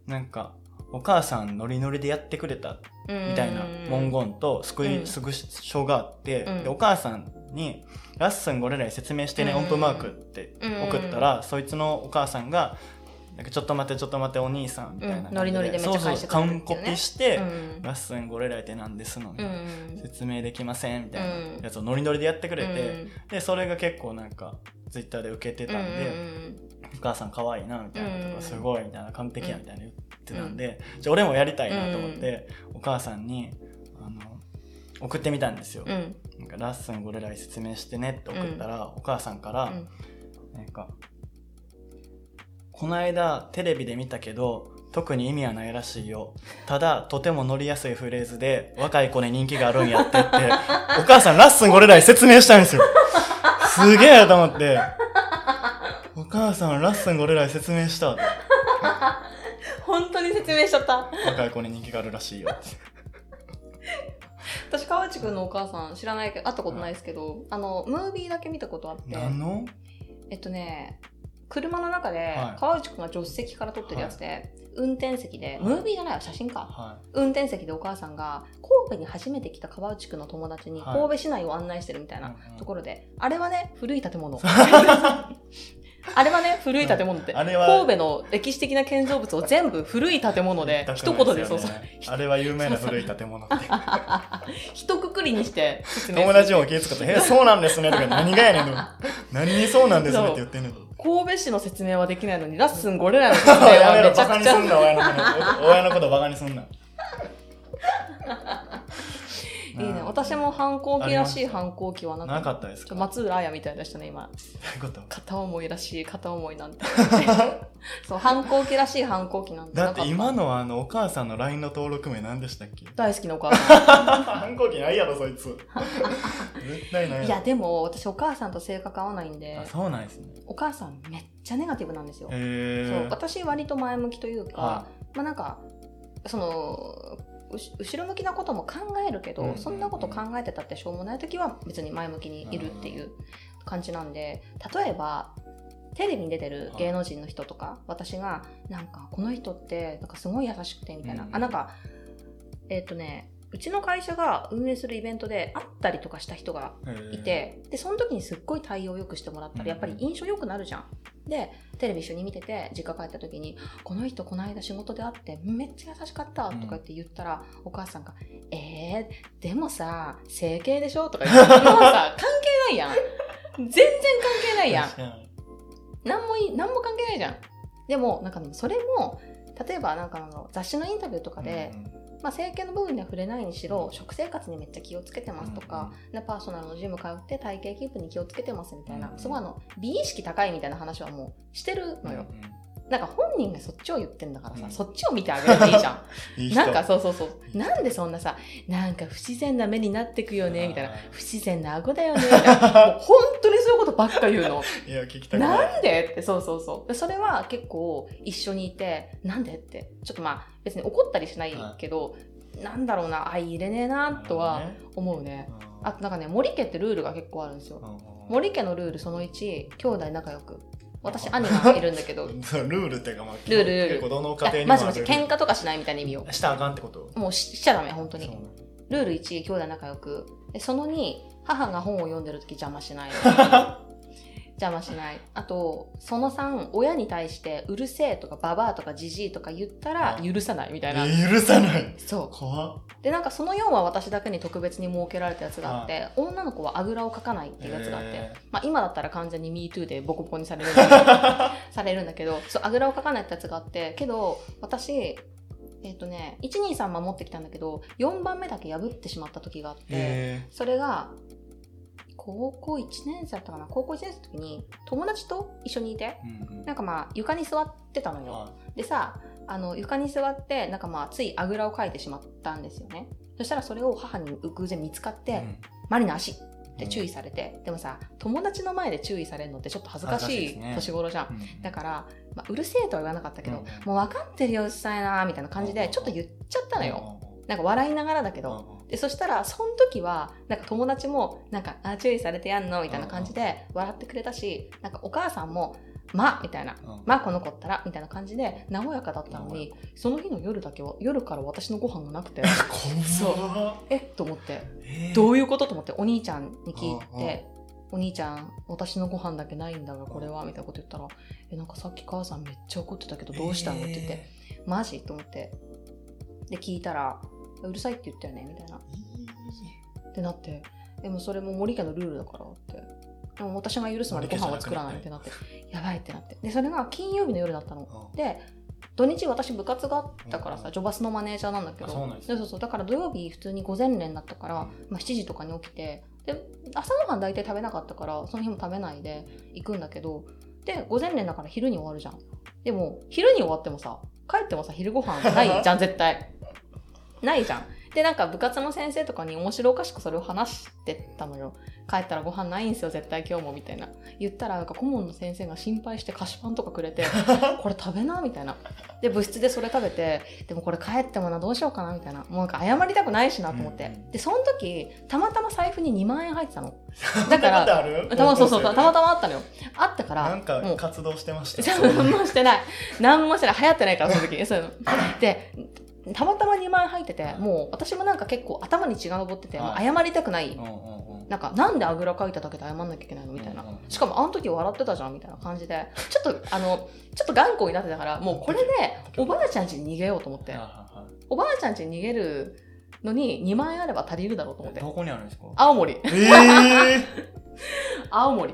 なんか、お母さんノリノリでやってくれたみたいな文言とスクショがあって、うん。でお母さんに「ラッスンゴレライ説明してね、うん。音符マーク」って送ったら、そいつのお母さんが「なんかちょっと待ってちょっと待ってお兄さん」みたいなノリノリでめっちゃ返してくれるね。そうそう完コピして、うん。ラッスンゴレライって何ですの?」みたいなうん。説明できませんみたいなうんやつをノリノリでやってくれて、うん。でそれが結構なんかツイッターで受けてたんで、お母さん可愛いなみたいなとか、うん。すごいみたいな完璧やみたいな言ってたんで、じゃあ俺もやりたいなと思って、お母さんにあの送ってみたんですよ、うんうんなんかラッスンゴレライ説明してねって送ったら、お母さんから、うんなんかこの間テレビで見たけど特に意味はないらしいよ。ただ、とても乗りやすいフレーズで、若い子に人気があるんやってって、(laughs) お母さんラッスンゴレラに説明したんですよ。すげえと思って。お母さんラッスンゴレラに説明した。本当に説明しちゃった。若い子に人気があるらしいよ。(laughs) 私、川内くんのお母さん知らないけど、会ったことないですけど、あの、ムービーだけ見たことあって、何の？えっとね、車の中ではい川内くんが助手席から撮ってるやつで、運転席で、はいムービーじゃないわ、写真か。は運転席でお母さんが神戸に初めて来た川内くんの友達にはい神戸市内を案内してるみたいい。なところで、あれはね、古い建物。(laughs) あれはね、古い建物って。あれは神戸の歴史的な建造物を全部古い建物で、一言でそうそう。あれは有名な古い建物って。(laughs) 一括りにして友達も気遣って、え、そうなんですねとか、何がやねんとか。(laughs) 何にそうなんですねって言ってんのに。神戸市の説明はできないのに、ラッスンゴレラの説明やめろ、はめちゃくちゃ (laughs) バカにすんな、親のこと。親のことバカにすんな。いいね。私も反抗期らしい反抗期はなかか、ったですか？松浦綾みたいでしたね、今。片思いらしい片思いなんて。(laughs) そう、反抗期らししい反抗期なんてなかだって今のあの、お母さんの LINE の登録名何でしたっけ？大好きなお母さ反抗期ないやろ、そいつ。(laughs) 絶対ないん。いや、でも私お母さんと性格合わないんであ、、そうなんですね。お母さんめっちゃネガティブなんですよ。へそうー。私割と前向きというか、はまあなんかその後ろ向きなことも考えるけど、そんなこと考えてたってしょうもない時は別に前向きにいるっていう感じなんで例えばテレビに出てる芸能人の人とか、私がなんかこの人ってなんかすごい優しくてみたいな、うんあなんかえっ、とねうちの会社が運営するイベントで会ったりとかした人がいて、でその時にすっごい対応よくしてもらったらやっぱり印象良くなるじゃん。でテレビ一緒に見てて実家帰った時に「この人この間仕事で会ってめっちゃ優しかった」とか言って言ったら、お母さんが「えー、でもさ整形でしょ?」とか言ってもうさ (laughs) 関係ないやん。全然関係ないやん。何もいい何も関係ないじゃん。でもなんかそれも例えばなんかあの雑誌のインタビューとかで、うんうんまあ、整形の部分には触れないにしろ食生活にめっちゃ気をつけてますとか、でパーソナルのジム通って体型キープに気をつけてますみたいな、うんすごいあの美意識高いみたいな話はもうしてるのよ、うんなんか本人がそっちを言ってんだからさ、うん。そっちを見てあげればいいじゃ (laughs) いいなんかそうそうそう。なんでそんなさなんか不自然な目になってくよねみたいな。不自然な顎だよねみたいな。もう本当にそういうことばっか言うの。(laughs) いや、聞きたくない。なんでってそうそうそう。でそれは結構一緒にいてなんでって。ちょっとまあ別に怒ったりしないけど、なんだろうな相入れねえなとは思うね。うん。あとなんかね森家ってルールが結構あるんですよ。うん森家のルールその1兄弟仲良く私兄がいるんだけど。(laughs) ルールっていうか、まあ、ルール。結構どの家庭にもマジマジある喧嘩とかしないみたいな意味を。したらあかんってこと？もうししちゃダメ本当に。ルール1兄弟仲良く。でその2母が本を読んでる時邪魔しない (laughs) 邪魔しない。あとその3親に対してうるせえとかババアとかジジイとか言ったら許さないみたいな、え許さない。そ。う。でなんかその4は私だけに特別に設けられたやつがあって、女の子はあぐらをかかないっていうやつがあって、へまあ、今だったら完全に MeToo でボコボコにされるんだけどされるんだけどそうあぐらをかかないってやつがあって (laughs) けど私えっ、とね123守ってきたんだけど4番目だけ破ってしまった時があって、へそれが高校1年生だったかな？高校1年生の時に友達と一緒にいてーうんうん。なんかまあ床に座ってたのよ。はでさあの床に座ってなんかまあついあぐらをかいてしまったんですよね。そしたらそれを母に偶然見つかって「うん。マリの足!」って注意されて、でもさ友達の前で注意されるのってちょっと恥ずかしい年頃じゃん、うん。だから、まあ、うるせえとは言わなかったけど、うんもう分かってるようっさいなみたいな感じうんでちょっと言っちゃったのよ、うんなんか笑いながらだけうんど、でそしたらその時はなんか友達もなんかあ注意されてやんの？みたいな感じで笑ってくれたしなんかお母さんもまみたいな。うんまあこの子ったら？みたいな感じで和やかだったのにその日の夜だけは夜から私のご飯がなくて。(laughs) 怖っ。え？っと思って。えー。どういうこと？と思ってお兄ちゃんに聞いて「お兄ちゃん私のご飯だけないんだがこれは」みたいなこと言ったら「えなんかさっき母さんめっちゃ怒ってたけどどうしたの?」って言って「マジ?」と思って。で聞いたら「うるさいって言ったよね」みたいな。ってなって。でもそれも森家のルールだからって。でも私が許すまでご飯は作らないってなって。やばいってなって。でそれが金曜日の夜だったの。うんで土日私部活があったからさ、うん。ジョバスのマネージャーなんだけど。そうそうそうだから土曜日普通に午前練だったから、まあ、7時とかに起きて。で朝ごはん大体食べなかったからその日も食べないで行くんだけど。で午前練だから昼に終わるじゃん。でも昼に終わってもさ帰ってもさ、昼ご飯ないじゃん、絶対。(laughs) ないじゃん。で、なんか部活の先生とかに面白おかしくそれを話してたのよ。帰ったらご飯ないんすよ、絶対今日も、みたいな。言ったら、なんか顧問の先生が心配して菓子パンとかくれて、(laughs) これ食べな、みたいな。で、部室でそれ食べて、でもこれ帰ってもな、どうしようかな、みたいな。もうなんか謝りたくないしなと思って。うんで、その時、たまたま財布に2万円入ってたの。(laughs) だからたまそうそう、たままたまあったのよ。あったから、なんかもう活動してました。(laughs) 何もしてない。何もしてない。流行ってないから、その時。そういうの。で、たまたま2万円入ってて、もう私もなんか結構頭に血が上ってて、謝りたくない。なんか、なんであぐらかいただけで謝んなきゃいけないのみたいな。しかも、あの時笑ってたじゃんみたいな感じで、ちょっと、あの、ちょっと頑固になってたから、もうこれで、おばあちゃん家に逃げようと思っておばあちゃん家に逃げるのに2万円あれば足りるだろうと思って。どこにあるんですか？青森。えー (laughs) 青森。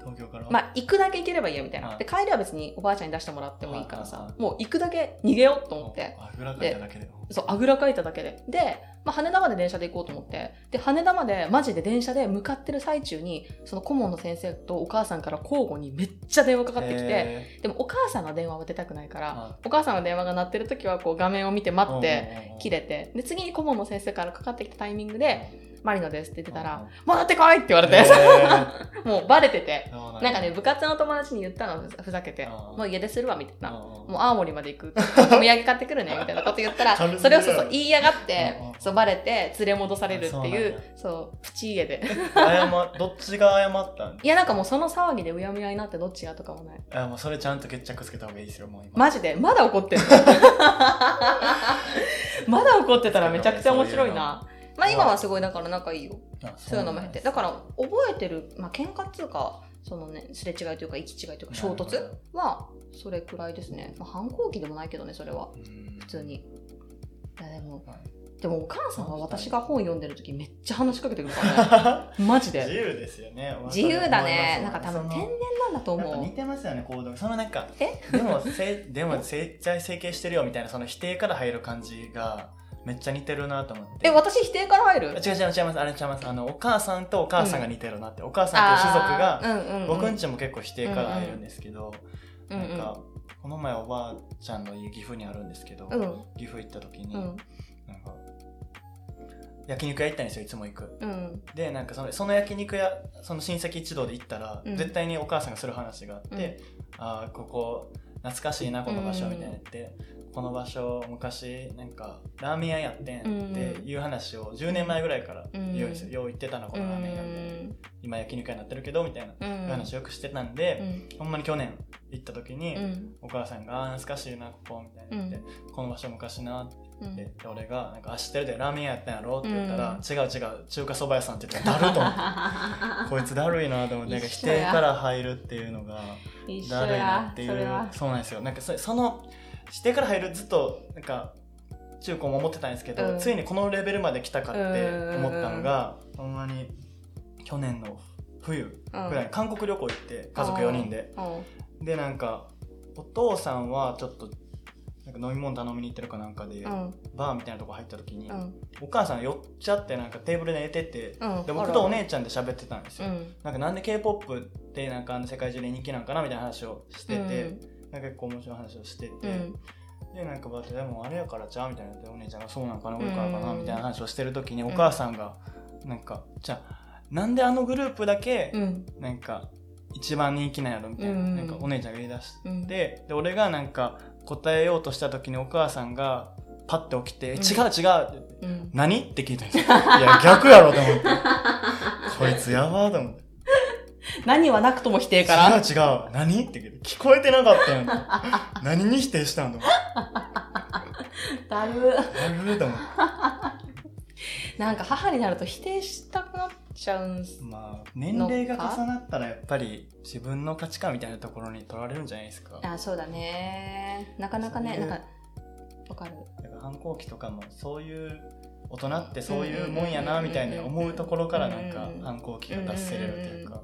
東京からまあ、行くだけ行ければいいよみたいな。はいで、帰りは別におばあちゃんに出してもらってもいいからさもう行くだけ逃げようと思って。あぐらかいただけで。そう、あぐらかいただけで。で、まあ、羽田まで電車で行こうと思って、で、羽田までマジで電車で向かってる最中に、その顧問の先生とお母さんから交互にめっちゃ電話かかってきて、へでもお母さんの電話は出たくないから、はお母さんの電話が鳴ってる時はこう画面を見てー待って、切れて、で、次に顧問の先生からかかってきたタイミングで、マリノですって言ってたうんら、戻ってこいって言われて、(laughs) もうバレてて、なんかね、だ部活の友達に言ったの、ふざけて、うんもう家出するわ、みたいな。うんもう青森まで行く。(laughs) お土産買ってくるね、みたいなこと言ったら、それをそうそう言いやがってそうバレて連れ戻されるっていうや、そう、プチ家で。謝 (laughs) どっちが謝ったん？いや、なんかもうその騒ぎでうやむやになってどっちがとかもない。あもうそれちゃんと決着つけた方がいいですよ、もう今。マジで？まだ怒ってるまだ怒ってたらめちゃくちゃ面白いな。まあ今はすごいだから仲いいよ。あそういうのも減って。だから覚えてる、まあ喧嘩っていうか、そのね、すれ違いというか、行き違いというか、衝突はそれくらいですね。まあ反抗期でもないけどね、それは。うん普通に。いやでも、はいでもお母さんは私が本読んでる時めっちゃ話しかけてくるからね。(laughs) マジ自で。由ですよね。自由だね。なんか多分天然なんだと思う似。てますよね、行動がそのなんか、え？でも、せでも、整体整形してるよみたいな、その否定から入る感じが、めっちゃ似てるなと思って。え、私否定から入る？違う違う違います、あれ違います。あの、お母さんとお母さんが似てるなって。お母さんっていう種族が、うんうんうん、僕んちも結構否定から入るんですけど、うんうんなんか、この前おばあちゃんの家岐阜にあるんですけど、うん。岐阜行った時に、うん。なんか、焼肉屋行ったんですよ、いつも行く。うん。で、なんかそのその焼肉屋、その親戚一同で行ったら、うん。絶対にお母さんがする話があって、ああ、ここ、懐かしいな、この場所、うんみたいな言って、この場所、昔、なんか、ラーメン屋やってんっていう話を10年前ぐらいからよ。よう言ってたな、このラーメン屋って。今焼肉屋になってるけど、みたいな、話をよくしてたんで、うん。ほんまに去年行った時に、うん。お母さんが、懐かしいな、ここ、みたいな言って、この場所昔な、ってうん言って、で俺が、なんか、あ、知ってるで、ラーメン屋やったんやろ？って言ったら、うん。違う違う、中華そば屋さんって言って、だると思って。(laughs) こいつだるいなと思って、なんか否定から入るっていうのが、だるいなやっていうそうなんですよ。なんかそその否定から入るずっとなんか中高も思ってたんですけど、うん。ついにこのレベルまで来たかって思ったのが、ほんまに去年の冬ぐらい、韓国旅行行って家族4人で、うん。でなんかお父さんはちょっとなんか飲み物頼みに行ってるかなんかで、うん。バーみたいなとこ入った時に、うん。お母さんが寄っちゃってなんかテーブルで寝てて、うん。で僕とお姉ちゃんで喋ってたんですよ、うん。なんかなんで K-POP ってなんかあの世界中で人気なんかなみたいな話をしてて、なんか結構面白い話をしてて、うん。でなんかバーってでもあれやからちゃうみたいなお姉ちゃんがそうなんかなうん俺からかなみたいな話をしてる時にお母さんがなんかじゃあなんであのグループだけうん。なんか一番人気なんやろみたいな,、うんなんかお姉ちゃんが言い出しうん。てで俺がなんか答えようとした時にお母さんがパッて起きて「ん。違う違う」って言ってうん。何？って聞いたんですよ。いや、逆やろと思って。こいつやばーと思って。何はなくとも否定から違う違う。何って聞こえてなかったよ。(laughs) 何に否定したんだだるなると思って。なんか母になると否定したくなっちゃうんすまあ、年齢が重なったらやっぱり自分の価値観みたいなところに取られるんじゃないですか。あそうだねなかなかねなんかわかる反抗期とかもそういう大人ってそういうもんやなみたいに思うところからなんかうん反抗期が出せれるというか。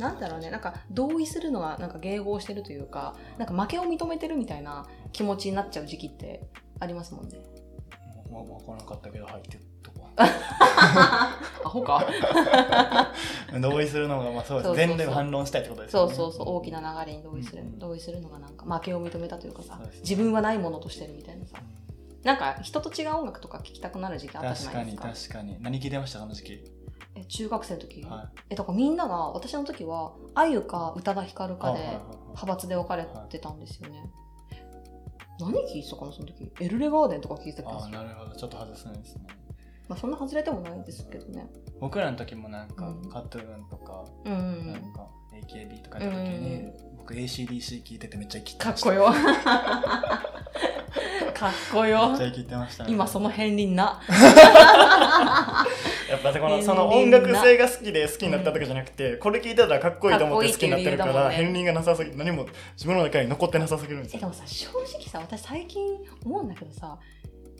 なんだろうねなんか同意するのはなんか迎合してるというかなんか負けを認めてるみたいな気持ちになっちゃう時期ってありますもんねもう分からなかったけど入ってるとこ。アホか同意するのが、まあそうです。全然反論したいってことですよね。そうそうそう大きな流れに同意する、うん同意するのがなんか負けを認めたというかさね自分はないものとしてるみたいなさなんか人と違う音楽とか聴きたくなる時期あったじゃ確かにないですか確かに。何聞いてましたその時期？え中学生の時、はえだからみんなが私の時はあゆか宇多田ヒカルい。かで派閥で分かれてたんですよね、何聴いてたかなその時？エルレガーデンとか聴いてた気あなるほど。ちょっと外すんですね。まあそんな外れてもないんですけどね。僕らの時もなんか、うん。カットゥーンとか、うんなんか AKB とかやった時に、うん僕 ACDC 聞いててめっちゃ生きてました。かっこよ。(laughs) かっこよ。(laughs) めっちゃ生きてましたね。今その片鱗な (laughs) やっぱこのその音楽性が好きで好きになったとかじゃなくて、これ聞いてたらかっこいいと思って好きになってるから、片鱗がなさすぎ何も自分の中に残ってなさすぎるんですよ。えでもさ正直さ私最近思うんだけどさ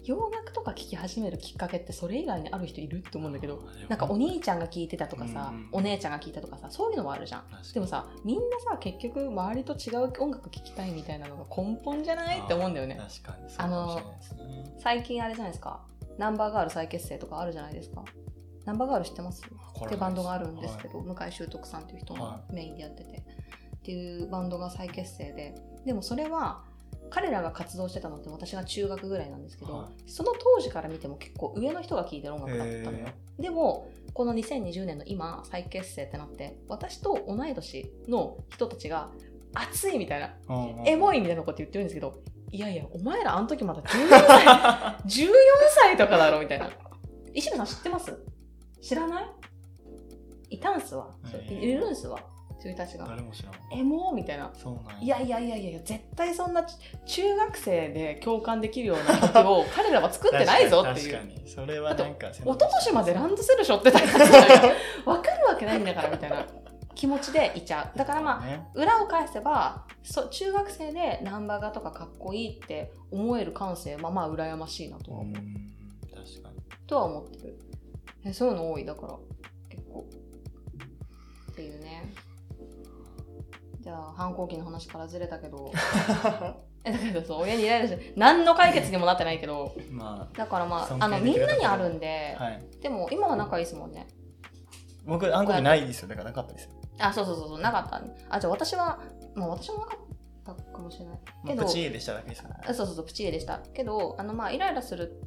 洋楽とか聴き始めるきっかけってそれ以外にある人いるって思うんだけどなんかお兄ちゃんが聴いてたとかさ、お姉ちゃんが聴いたとかさそういうのもあるじゃん。でもさみんなさ結局周りと違う音楽聴きたいみたいなのが根本じゃないって思うんだよね。確かにそうかもしれないですね。最近あれじゃないですか。ナンバーガール再結成とかあるじゃないですかナンバーガール知ってます？ってバンドがあるんですけど、向井秀徳さんっていう人がはメインでやってて、っていうバンドが再結成で。でもそれは彼らが活動してたのって私が中学ぐらいなんですけど、はその当時から見ても結構上の人が聴いてる音楽だったのよ。へでもこの2020年の今再結成ってなって私と同い年の人たちが熱いみたいなエモいみたいなこと言ってるんですけどいやいやお前らあの時まだ14歳 (laughs) 14歳とかだろみたいな。石部さん知ってます？知らない？いたんすわ、へー。いるんすわ。そういう人たちが。誰も知らん。エモみたいな。そうなんいやいやいやいや絶対そんな中学生で共感できるような曲を (laughs) 彼らは作ってないぞっていう。確かに。それはなんか一昨年までランドセル背負ってたからじゃないわかるわけないんだからみたいな気持ちでいちゃう。だからまあね。裏を返せばそ中学生でナンバーガとかかっこいいって思える感性はまあ羨ましいなとは,、うん確かに。とは思ってるえそういうの多いだから結構。っていうね。じゃあ反抗期の話からずれたけど。(laughs) えだけどそう親にイライラして何の解決にもなってないけど。まだからまあ尊あのみんなにあるんで、あはい。でも今は仲いいですもんね。僕暗黒ないですよ。だからなかったですよ。あそうそうそうそうなかった。あじゃあ私はもう私もなかったかもしれない。けどまあプチーでしただけですからあそうそうそうプチゲでした。けどあのまあイライラする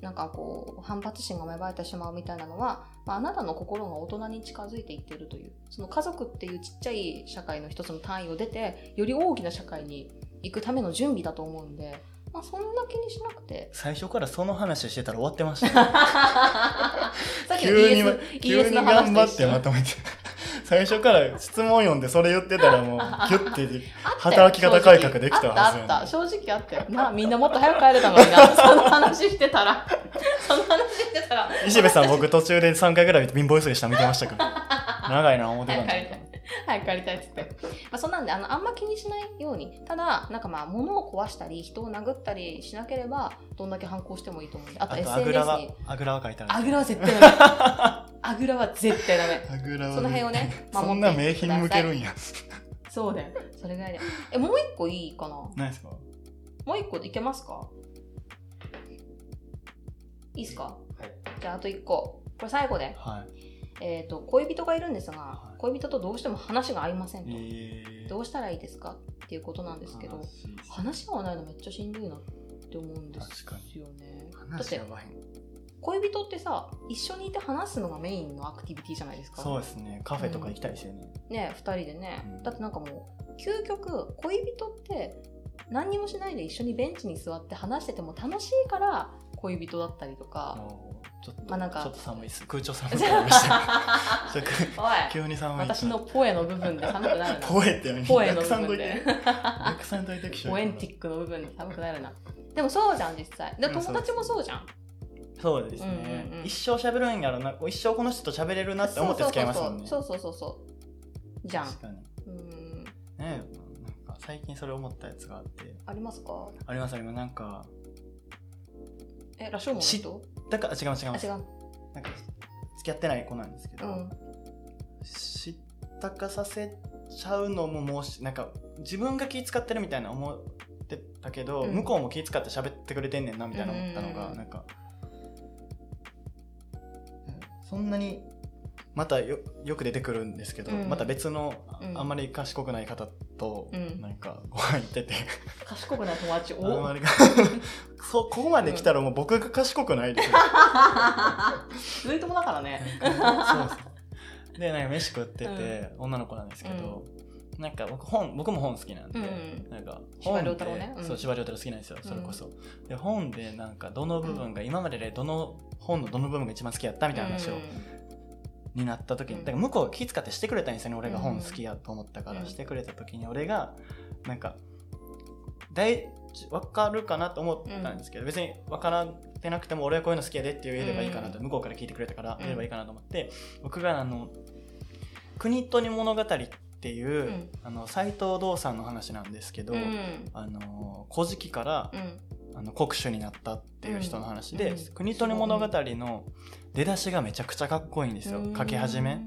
なんかこう反発心が芽生えてしまうみたいなのは、まあ、あなたの心が大人に近づいていっているというその家族っていうちっちゃい社会の一つの単位を出てより大きな社会に行くための準備だと思うんで、まあ、そんな気にしなくて。最初からその話してたら終わってました。よ (laughs) さっきの急に急に頑張ってまとめて最初から質問読んでそれ言ってたらもうギュッて働き方改革できたはずあやった正直あったよ。なみんなもっと早く帰れたのにな。(laughs) その話してたら。(laughs) その話してたら。石部さん僕途中で3回ぐらい貧乏ゆすりしたの見てましたけど。長いな思ってたんで早く帰りたい (laughs) 早く帰りたいっつって、まあ、そんなんであのあんま気にしないように。ただなんかまあ物を壊したり人を殴ったりしなければどんだけ反抗してもいいと思うんで。あと SNS あぐらはにあぐらは書いてある (laughs) あぐらは絶対ダメ。あぐらは絶対ダメ。あぐらはその辺をねそん守ってな名品向けるんや。そうだよ。それぐらいでえもう一個いいかな？も何ですか？う一個いけますか？いいっすか？はい。じゃああと一個。これ最後で。はい。えー、と恋人がいるんですが、はい恋人とどうしても話が合いませんと、え。ーどうしたらいいですかっていうことなんですけど話が合わないのめっちゃしんどいなって思うんですよね。だって恋人ってさ一緒にいて話すのがメインのアクティビティじゃないですか。そうですね。カフェとか行きたいですよね、ね2人でね、うん。だってなんかもう究極恋人って何にもしないで一緒にベンチに座って話してても楽しいから恋人だったりとか。ちょっと、まあなんか。ちょっと寒いです空調寒くなりました。(laughs) 急に寒い。私のポエの部分で寒くなるな。ポエって何ポエの？部分で。てたくさんといてポエンティックの部分で寒くなるな。でもそうじゃん実際。でうん友達もそうじゃん。そうですね、うんうんうん。一生喋るんやろな。一生この人と喋れるなって思って付き合いますもんね。そうそうそうそう。じゃん。確かに。うん。ねなんか最近それ思ったやつがあって。ありますか？あります今なんかえラショーモンの人？だから違います違いますあ違う。なんか付き合ってない子なんですけど、うん。知ったかさせちゃうのももうしなんか自分が気使ってるみたいな思ってたけど、うん。向こうも気使って喋ってくれてんねんなみたいな思ったのが、うんなんかそんなにまたよよく出てくるんですけど、うん。また別のあうん。あんまり賢くない方とうん。なんかご飯行ってて、賢くない友達？あんおまりそうここまで来たらもう僕が賢くないですよ。(laughs) ずいともだからね。そうです。でなんか飯食ってて、女の子なんですけど、なんか僕本僕も本好きなんで、うんなんか司馬本で遼太郎ねうん。そう司馬遼太郎好きなんですよそれこそ、で本でなんかどの部分が、今まででどの本のどの部分が一番好きやったみたいな話を、になった時にうん。だから向こうが気遣ってしてくれたんですよね俺が本うん好きやと思ったから、うん。してくれた時に俺がなんか大分かるかなと思ったんですけど、別に分からってなくても俺はこういうの好きやでって言えればいいかなと、うん。向こうから聞いてくれたからうん。言えればいいかなと思って、僕があの「国とに物語」っていう、うん。あの斎藤道さんの話なんですけど、うん。あの古事記から、うん。あの国主になったっていう人の話で「うん。国とに物語」の出だしがめちゃくちゃかっこいいんですよ、書き始め。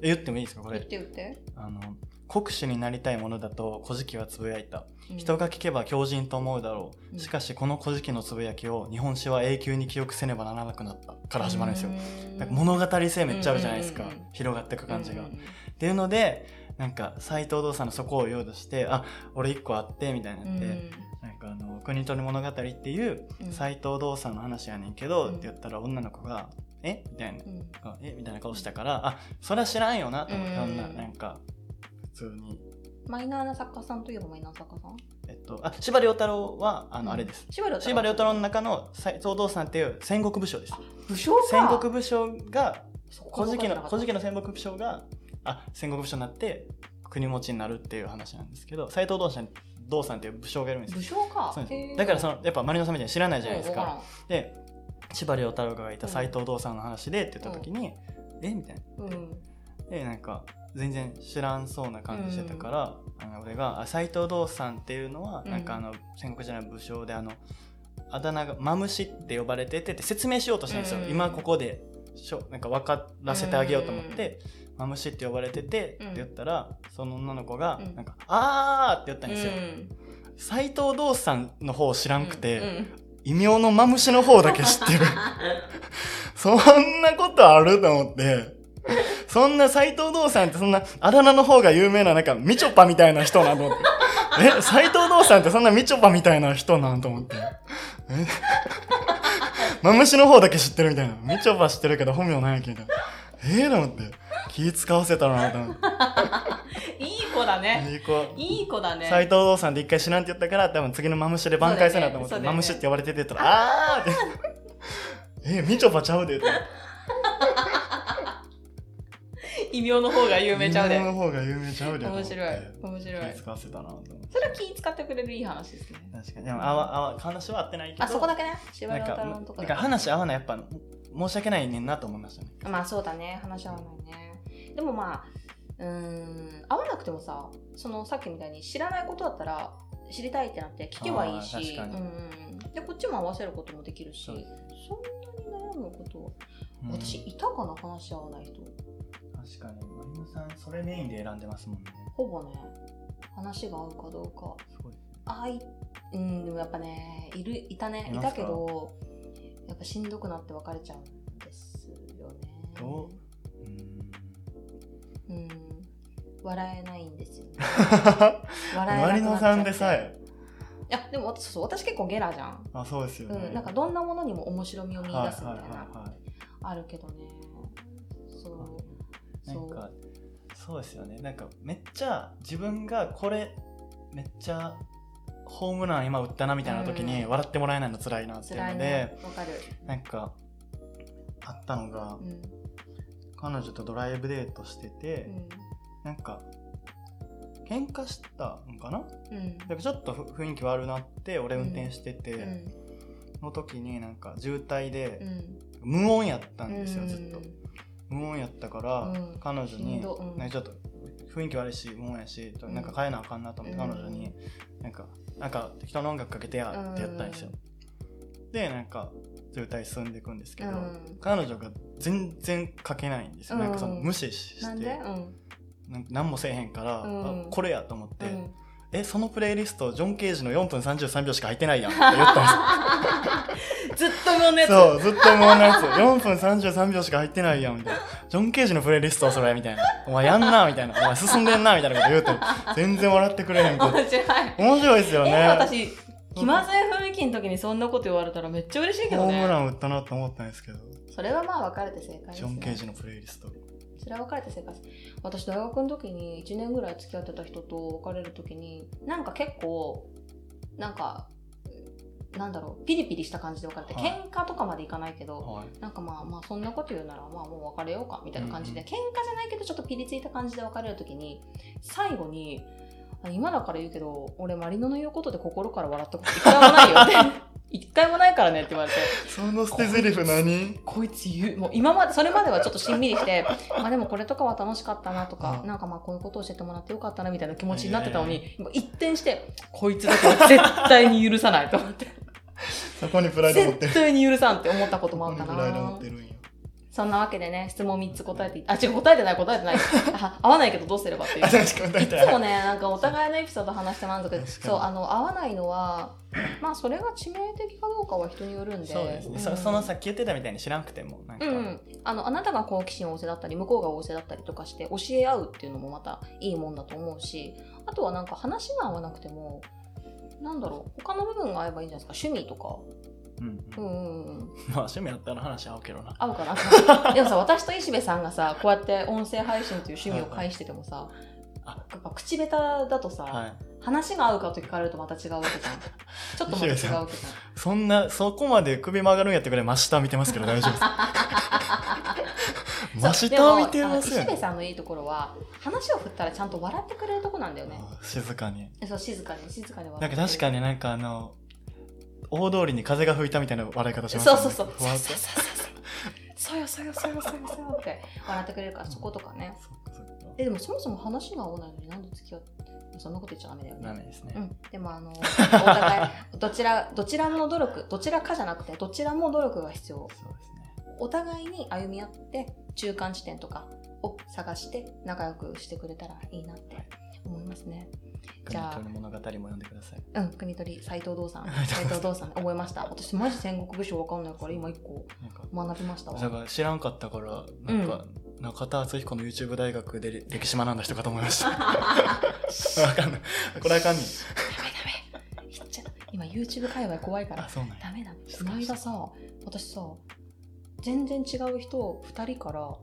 言ってもいいですか？これ。言って言って。あの国主になりたいものだと古事記はつぶやいた、うん。人が聞けば強靭と思うだろう、うん。しかしこの古事記のつぶやきを日本史は永久に記憶せねばならなくなったから始まるんですよ、うん。なんか物語性めっちゃあるじゃないですか、広がっていく感じが、うん。っていうのでなんか斎藤道さんのそこを言おうとしてあ俺一個あってみたいになって、なんかあの国取物語っていううん。斎藤道さんの話やねんけど、うん。って言ったら女の子が「え？みたいな。うん。あえ？みたいな顔したからあそれは知らんよなと思って、うん。ななんか普通に。マイナーな作家さんといえばマイナー作家さん？えっとあ司馬遼太郎はあの、うん。あれです。司馬太郎。の中の斎藤道さんっていう戦国武将です。武将か。戦国武将が古事記の古事記の戦国武将があ戦国武将になって国持ちになるっていう話なんですけど斎藤道さん道さんっていう武将がいるんですよ。武将か。そうですへー。だからそのやっぱマリノさんみたいに知らないじゃないですか。うんわらで司馬遼太郎がいた斎藤道さんの話でって言った時に、え？みたいな。んうん。で、なんか、全然知らんそうな感じしてたから、あの俺が、あ斎藤道さんっていうのは、うん。なんかあの、戦国時代の武将で、あの、あだ名が、マムシって呼ばれててって説明しようとしたんですよ。うん今ここでしょ、なんか分からせてあげようと思って、マムシって呼ばれててってうん言ったら、その女の子がうん、なんか、あーって言ったんですよ。うん斎藤道さんの方知らんくて、うん異名のマムシの方だけ知ってる。(laughs) そんなことあると思って。そんな斎藤道さんってそんなあだ名の方が有名ななんかみちょぱみたいな人なんと思って。え、斎藤道さんってそんなみちょぱみたいな人なんと思って。え？(laughs) マムシの方だけ知ってるみたいな。みちょぱ知ってるけど本名なんやっけみたいな。えー、と思って。気使わせたなと思っ (laughs) いい子だて。ねいい子。いい子だね斎藤道さんって一回知らんって言ったから、多分次のマムシで挽回せなと思って、そうだよねマムシって呼ばれてて言ったら、あーって。え、みちょぱちゃうでって。異名の方が有名ちゃうで有名の方が有名ちゃうで。面白い面白い気使わせたなと思って。それは気使ってくれるいい話ですね確かに。でも、あわ、あわ、話は合ってないけど。あそこだけね司馬なんか、遼太郎のとこなんか話合わない、やっぱ、申し訳ないねんなと思いましたね。まあそうだね。話し合わないね。でもまあうーん合わなくてもさそのさっきみたいに知らないことだったら知りたいってなって聞けばいいしうんうん、でこっちも合わせることもできるしそんなに悩むこと私いたかな話し合わない人。確かに、マリノさん、それメインで選んでますもんね。ほぼね話が合うかどうか。すごい。あいうんでもやっぱねいるいたね。いたけどやっぱしんどくなって別れちゃうんですよね。どう？ん。うん。笑えないんですよね。マ (laughs) 笑えなくなっちゃって。リノさんでさえ。いやでも私そう私結構ゲラじゃん、あ、そうですよね。うん、なんかどんなものにも面白みを見はい出すみたいな、はいはいはい。あるけどね。そう。なんかそうですよね。なんかめっちゃ自分がこれめっちゃホームラン今打ったなみたいな時にうん。笑ってもらえないの辛いなっていうので、辛いねわかる。なんかあったのが、うん彼女とドライブデートしてて、なんか喧嘩したのかな？うん。ちょっとふ雰囲気悪なって俺運転してて、うん。の時になんか渋滞でうん。無音やったんですよ、うんずっと。無音やったから、うん。彼女にしんど。うん。なんかちょっと雰囲気悪いし無音やしうん。なんか変えなあかんなと思ってうん。彼女になんかなんか適当な音楽かけてやってやったんですよ、でなんか渋滞進んでいくんですけど、うん。彼女が全然かけないんですよ、なんかそのうん無視してなん。なんか何もせえへんから、うん。あこれやと思って、うんえ、そのプレイリスト、ジョン・ケージの4分33秒しか入ってないやんって言ったんです (laughs) ずっと無音のやつ。そう、ずっと無音のやつ。4分33秒しか入ってないやん、みたいな。ジョン・ケージのプレイリストそれ、みたいな。お前やんな、みたいな。お前進んでんな、みたいなこと言うて、全然笑ってくれへん。面白い。面白いですよえ、ね。私、気まずい雰囲気の時にそんなこと言われたらめっちゃ嬉しいけどね。ホームラン打ったなと思ったんですけど、それはまあ別れて正解です、ね。ジョン・ケージのプレイリスト。それは別れて正解です。私、大学の時に1年ぐらい付き合ってた人と別れる時に、なんか結構、なんか、なんだろう、ピリピリした感じで別れて、はい喧嘩とかまでいかないけど、はい。なんかまあまあそんなこと言うならまあもう別れようかみたいな感じで、うん喧嘩じゃないけどちょっとピリついた感じで別れる時に最後に今だから言うけど俺マリノの言うことで心から笑ったこと一回もないよって一回もないからねって言われて。その捨て台詞何？こいつ言うもう今までそれまではちょっとしんみりしてまあでもこれとかは楽しかったなとか、うん。なんかまあこういうことを教えてもらってよかったなみたいな気持ちになってたのに、一転してこいつだけは絶対に許さないと思って。(laughs) そこにプライド持ってる。絶対に許さんって思ったこともあそったな。プライド持ってるんよ。そんなわけでね、質問3つ答えていあ、違う、答えてない、答えてない。(laughs) あ合わないけどどうすればっていう。あ、確かに大い体。つもね、なんかお互いのエピソード話して満足そう、あの、合わないのは、まあ、それが致命的かどうかは人によるんで。そうですね、んそそのさっき言ってたみたいに知らんくてもなんか、うんうん、あのあなたが好奇心旺盛だったり向こうが旺盛だったりとかして教え合うっていうのもまたいいもんだと思うしあとはなんか話が合わなくてもなんだろう他の部分が合えばいいんじゃないですか趣味とかうんうん。うんうん (laughs) まあ趣味あったら話合うけどな。合うかな。(laughs) でもさ私と石部さんがさこうやって音声配信という趣味を介しててもさ、あやっぱ口下手だとさ、はい。話が合うかと聞かれるとまた違うわけじゃん。(laughs) ちょっとまた違うわけじゃん。そんなそこまで首曲がるんやってくらい真下見てますけど大丈夫です真そう下見てますよね石部さんのいいところは話を振ったらちゃんと笑ってくれるとこなんだよね。あ静かに。そう静かに静かに笑なんか確かになんかあの大通りに風が吹いたみたいな笑い方しますよね。そうそうそう。そうそうそうそうよそうよそうよそうよそうよって笑ってくれるからそことかねえでもそもそも話が合わないのになんで付き合ってそんなこと言っちゃダメだよねダメですね、うん、でもあのお互いどちらどちらも努力どちらかじゃなくてどちらも努力が必要そうですねお互いに歩み合って中間地点とかを探して仲良くしてくれたらいいなって思いますねじゃあ国取り物語も読んでください。うん国取斎藤道さん。(laughs) 斎藤道さん覚えました。私マジ戦国武将わかんない。から今一個なんか学びましたわ。だから知らんかったからなんか、中田敦彦の YouTube 大学で歴史学んだ人かと思いました。(laughs) わかんない。これあかんねん。ダメダメちゃ今 YouTube 界隈怖いから。あそうなんや。ダメだ。この間さ私さ全然違う人2人から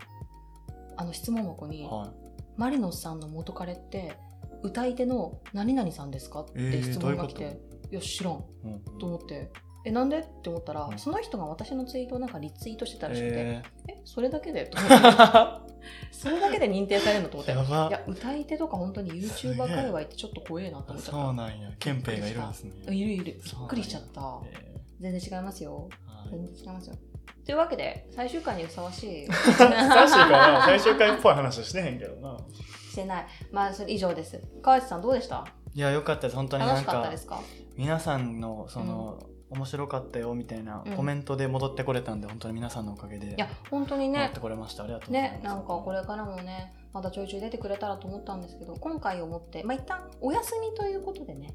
あの質問箱には「マリノスさんの元彼って歌い手の何々さんですか?」って質問が来て、えー知らん。い、うん。と思って。えなんで？って思ったら、うん。その人が私のツイートをなんかリツイートしてたらしくて、ええそれだけで？と思って。ー、(laughs) それだけで認定されるの？と思って。いや歌い手とか本当に YouTuber 界隈ってちょっと怖えなと思っちゃった。そうなんや憲兵がいるんですね。いるいる。びっくりしちゃった。え全然違いますよ。ーはい。全然違いますよ。というわけで最終回にふさわしい。最終回な。最終回っぽい話してへんけどなしてない。まあそれ以上です。川内さんどうでした？いやよかったです。本当にな楽んかしかったですか？皆さんのその、面白かったよみたいなうん。コメントで戻ってこれたんで、本当に皆さんのおかげでいや本当にね。戻ってこれました。ありがとうございます。ねなんかこれからもねまたちょいちょい出てくれたらと思ったんですけど今回をもってまあ一旦お休みということでね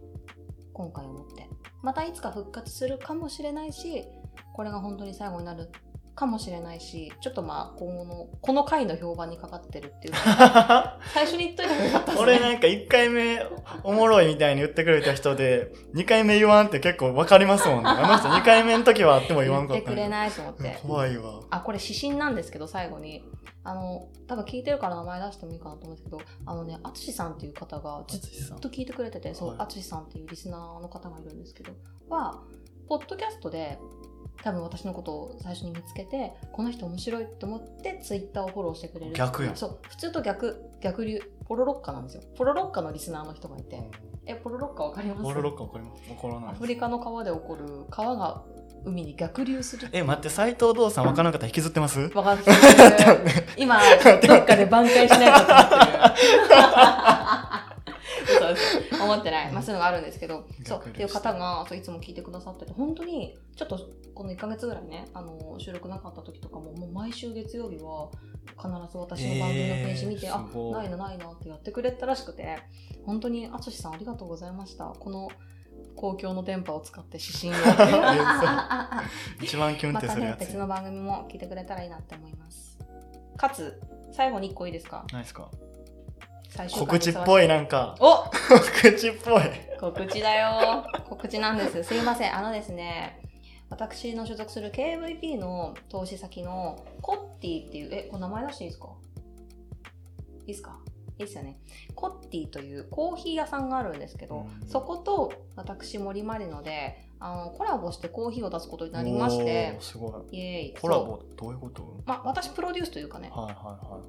今回をもって。またいつか復活するかもしれないしこれが本当に最後になるかもしれないしちょっとまあ今後のこの回の評判にかかってるっていう (laughs) 最初に言っといた方がよかったですね。俺なんか1回目おもろいみたいに言ってくれた人で2回目言わんって結構わかりますもんね。あの人2回目の時はあっても言わんか言っってたんやくれないと思って。怖いわ。あこれ指針なんですけど最後に。あの多分聞いてるから名前出してもいいかなと思うんですけどあのね淳さんっていう方がずっと聞いてくれててそうはい。淳、さんっていうリスナーの方がいるんですけどはポッドキャストで多分私のことを最初に見つけてこの人面白いって思ってツイッターをフォローしてくれる。逆やん。そう。普通と逆。逆流。ポロロッカなんですよ。ポロロッカのリスナーの人がいて。えポロロッカわかります？ボロロッカわかります。わからないアフリカの川で起こる川が海に逆流する。え待って斎藤道さんわからなかったら引きずってます？わかんない。(laughs) 今、どっかで挽回しないとと思ってる。(laughs) (laughs) 思ってない。まあそういうのがあるんですけど、そう、っていう方がそういつも聞いてくださってて、本当に、ちょっとこの1ヶ月ぐらいね、あの、収録なかった時とかも、もう毎週月曜日は、必ず私の番組のページ見て、あえーす、ごいないなないなってやってくれたらしくて、本当に、あつしさんありがとうございました。この公共の電波を使って指針を。一番キュンってするや、つ。ね別の番組も聞いてくれたらいいなって思います。かつ、最後に1個いいですか何ですか告知っぽい、なんか。お告知っぽい。告知だよ。告知なんです。すいません。あのですね、私の所属する KVP の投資先のコッティっていう、え、これ名前出していいですか？いいですか？いいですよね。コッティというコーヒー屋さんがあるんですけど、うんそこと私森まりので、あの、コラボしてコーヒーを出すことになりましてすごい。イエーイ。コラボどういうこと？まあ、私プロデュースというかね、はいはいは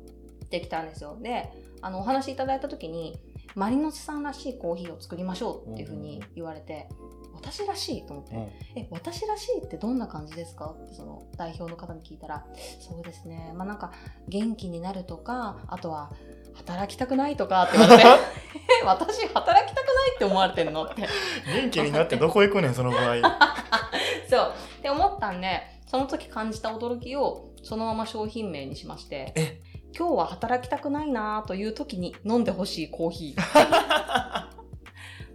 できたんですよ。で、あの、お話いただいた時に、マリノスさんらしいコーヒーを作りましょうっていうふうに言われて、私らしいと思って、い。うんえ、私らしいってどんな感じですか？ってその代表の方に聞いたら、そうですね、まあなんか元気になるとか、あとは働きたくないとかって言われて、(laughs) え私働きたくないって思われてんの？って。元気になってどこ行くねん、その場合。(laughs) そう。って思ったんで、その時感じた驚きをそのまま商品名にしまして、え今日は働きたくないなという時に飲んでほしいコーヒー。(laughs)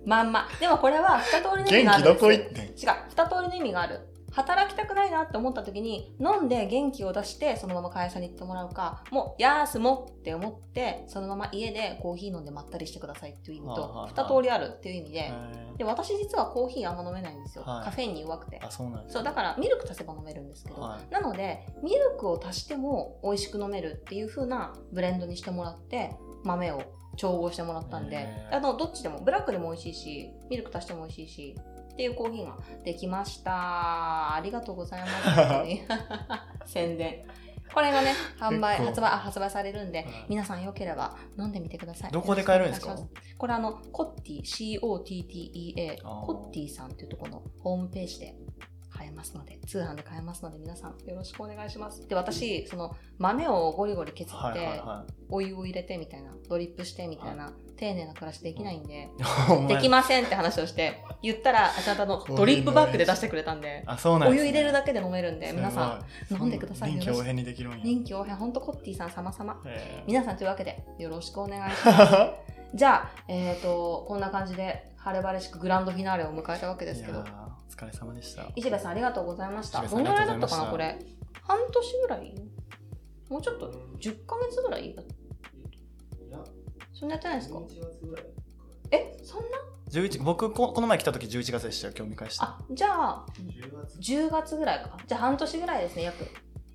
まんま。でもこれは二通りの意味があるんでってん違う。二通りの意味がある。働きたくないなって思った時に、飲んで元気を出して、そのまま会社に行ってもらうか、もう、やーすもって思って、そのまま家でコーヒー飲んでまったりしてくださいっていう意味と、あ二通りあるっていう意味で、へで、私実はコーヒーあんま飲めないんですよ。はい。カフェインに弱くてそうだからミルク足せば飲めるんですけど、はい。なので、ミルクを足しても美味しく飲めるっていう風なブレンドにしてもらって、豆を調合してもらったんであの、どっちでも、ブラックでも美味しいし、ミルク足しても美味しいし、っていうコーヒーができました。ありがとうございます。(laughs) 宣伝。これがね、販売、発売、あ発売されるんで、はい皆さんよければ飲んでみてください。どこで買えるんですか？これあの、コッティ、C-O-T-T-E-A、コッティさんっていうところのホームページで買えますので、通販で買えますので、皆さんよろしくお願いします。で、私、その豆をゴリゴリ削って、はお湯を入れてみたいな、ドリップしてみたいな、丁寧な暮らしできないんで、(laughs) できませんって話をして、言ったら、あちゃんとあの、ドリップバッグで出してくれたんで、あ、そうなんお。湯入れるだけで飲めるんで、皆さん、ん飲んでください臨機応変にできるんや。臨機応変、ほんとコッティさん様々。へー皆さんというわけで、よろしくお願いします。(laughs) じゃあ、えっ、と、こんな感じで、晴れ晴れしくグランドフィナーレを迎えたわけですけどお疲れ様でした。石部さんありがとうございました。どのぐらいだったかな、これ。半年ぐらい？もうちょっと、10ヶ月ぐらい？そんなやってないですか？え、そんな？11僕こ、この前来た時11月でしたよ、今日見返して。あ、じゃあ、10月ぐらいか。じゃあ半年ぐらいですね、約。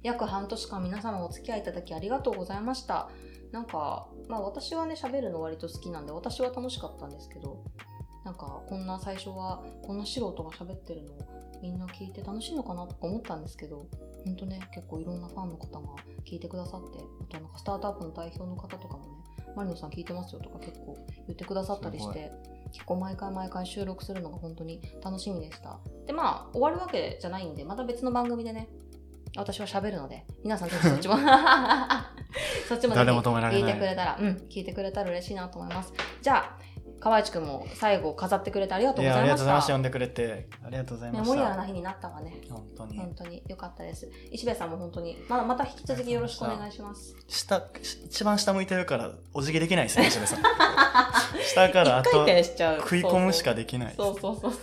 約半年間皆様お付き合いいただきありがとうございました。なんか、まあ私はね、喋るの割と好きなんで、私は楽しかったんですけど、なんか、こんな最初は、こんな素人が喋ってるのをみんな聞いて楽しいのかなとか思ったんですけど、ほんとね、結構いろんなファンの方が聞いてくださって、あとなんかスタートアップの代表の方とかもね、マリノさん聞いてますよとか結構言ってくださったりして、結構毎回毎回収録するのが本当に楽しみでした。で、まあ、終わるわけじゃないんで、また別の番組でね、私は喋るので、皆さんぜひそっちも、(laughs) そっちもぜひ誰も止められない聞いてくれたら、うん、聞いてくれたら嬉しいなと思います。じゃあ、河内くんも最後飾ってくれてありがとうございました。りがとうございました。呼んでくれて。ありがとうございまメした。モリアルな日になったわね。本当に。本当に良かったです。石部さんも本当に、まだまた引き続きよろしくお願いします。下、一番下向いてるから、お辞儀できないですね、石部さん。(laughs) 下からあと。食い込むしかできない。そうそうそうそう。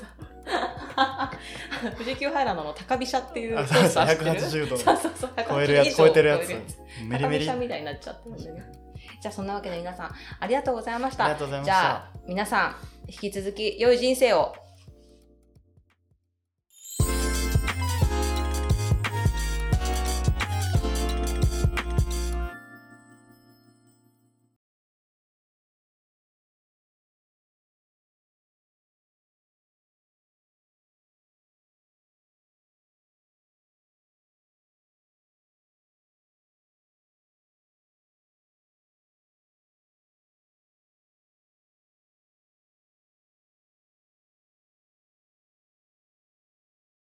富士急ハイランドの高飛車っていうコースター知ってる？180度そうそうそう。超えるや180以上つ、超えてるやつ。メリメリ。あ高飛車みたいになっちゃってるんでね。じゃあそんなわけで皆さんありがとうございました。りがとうございましじゃた。あ皆さん引き続き良い人生を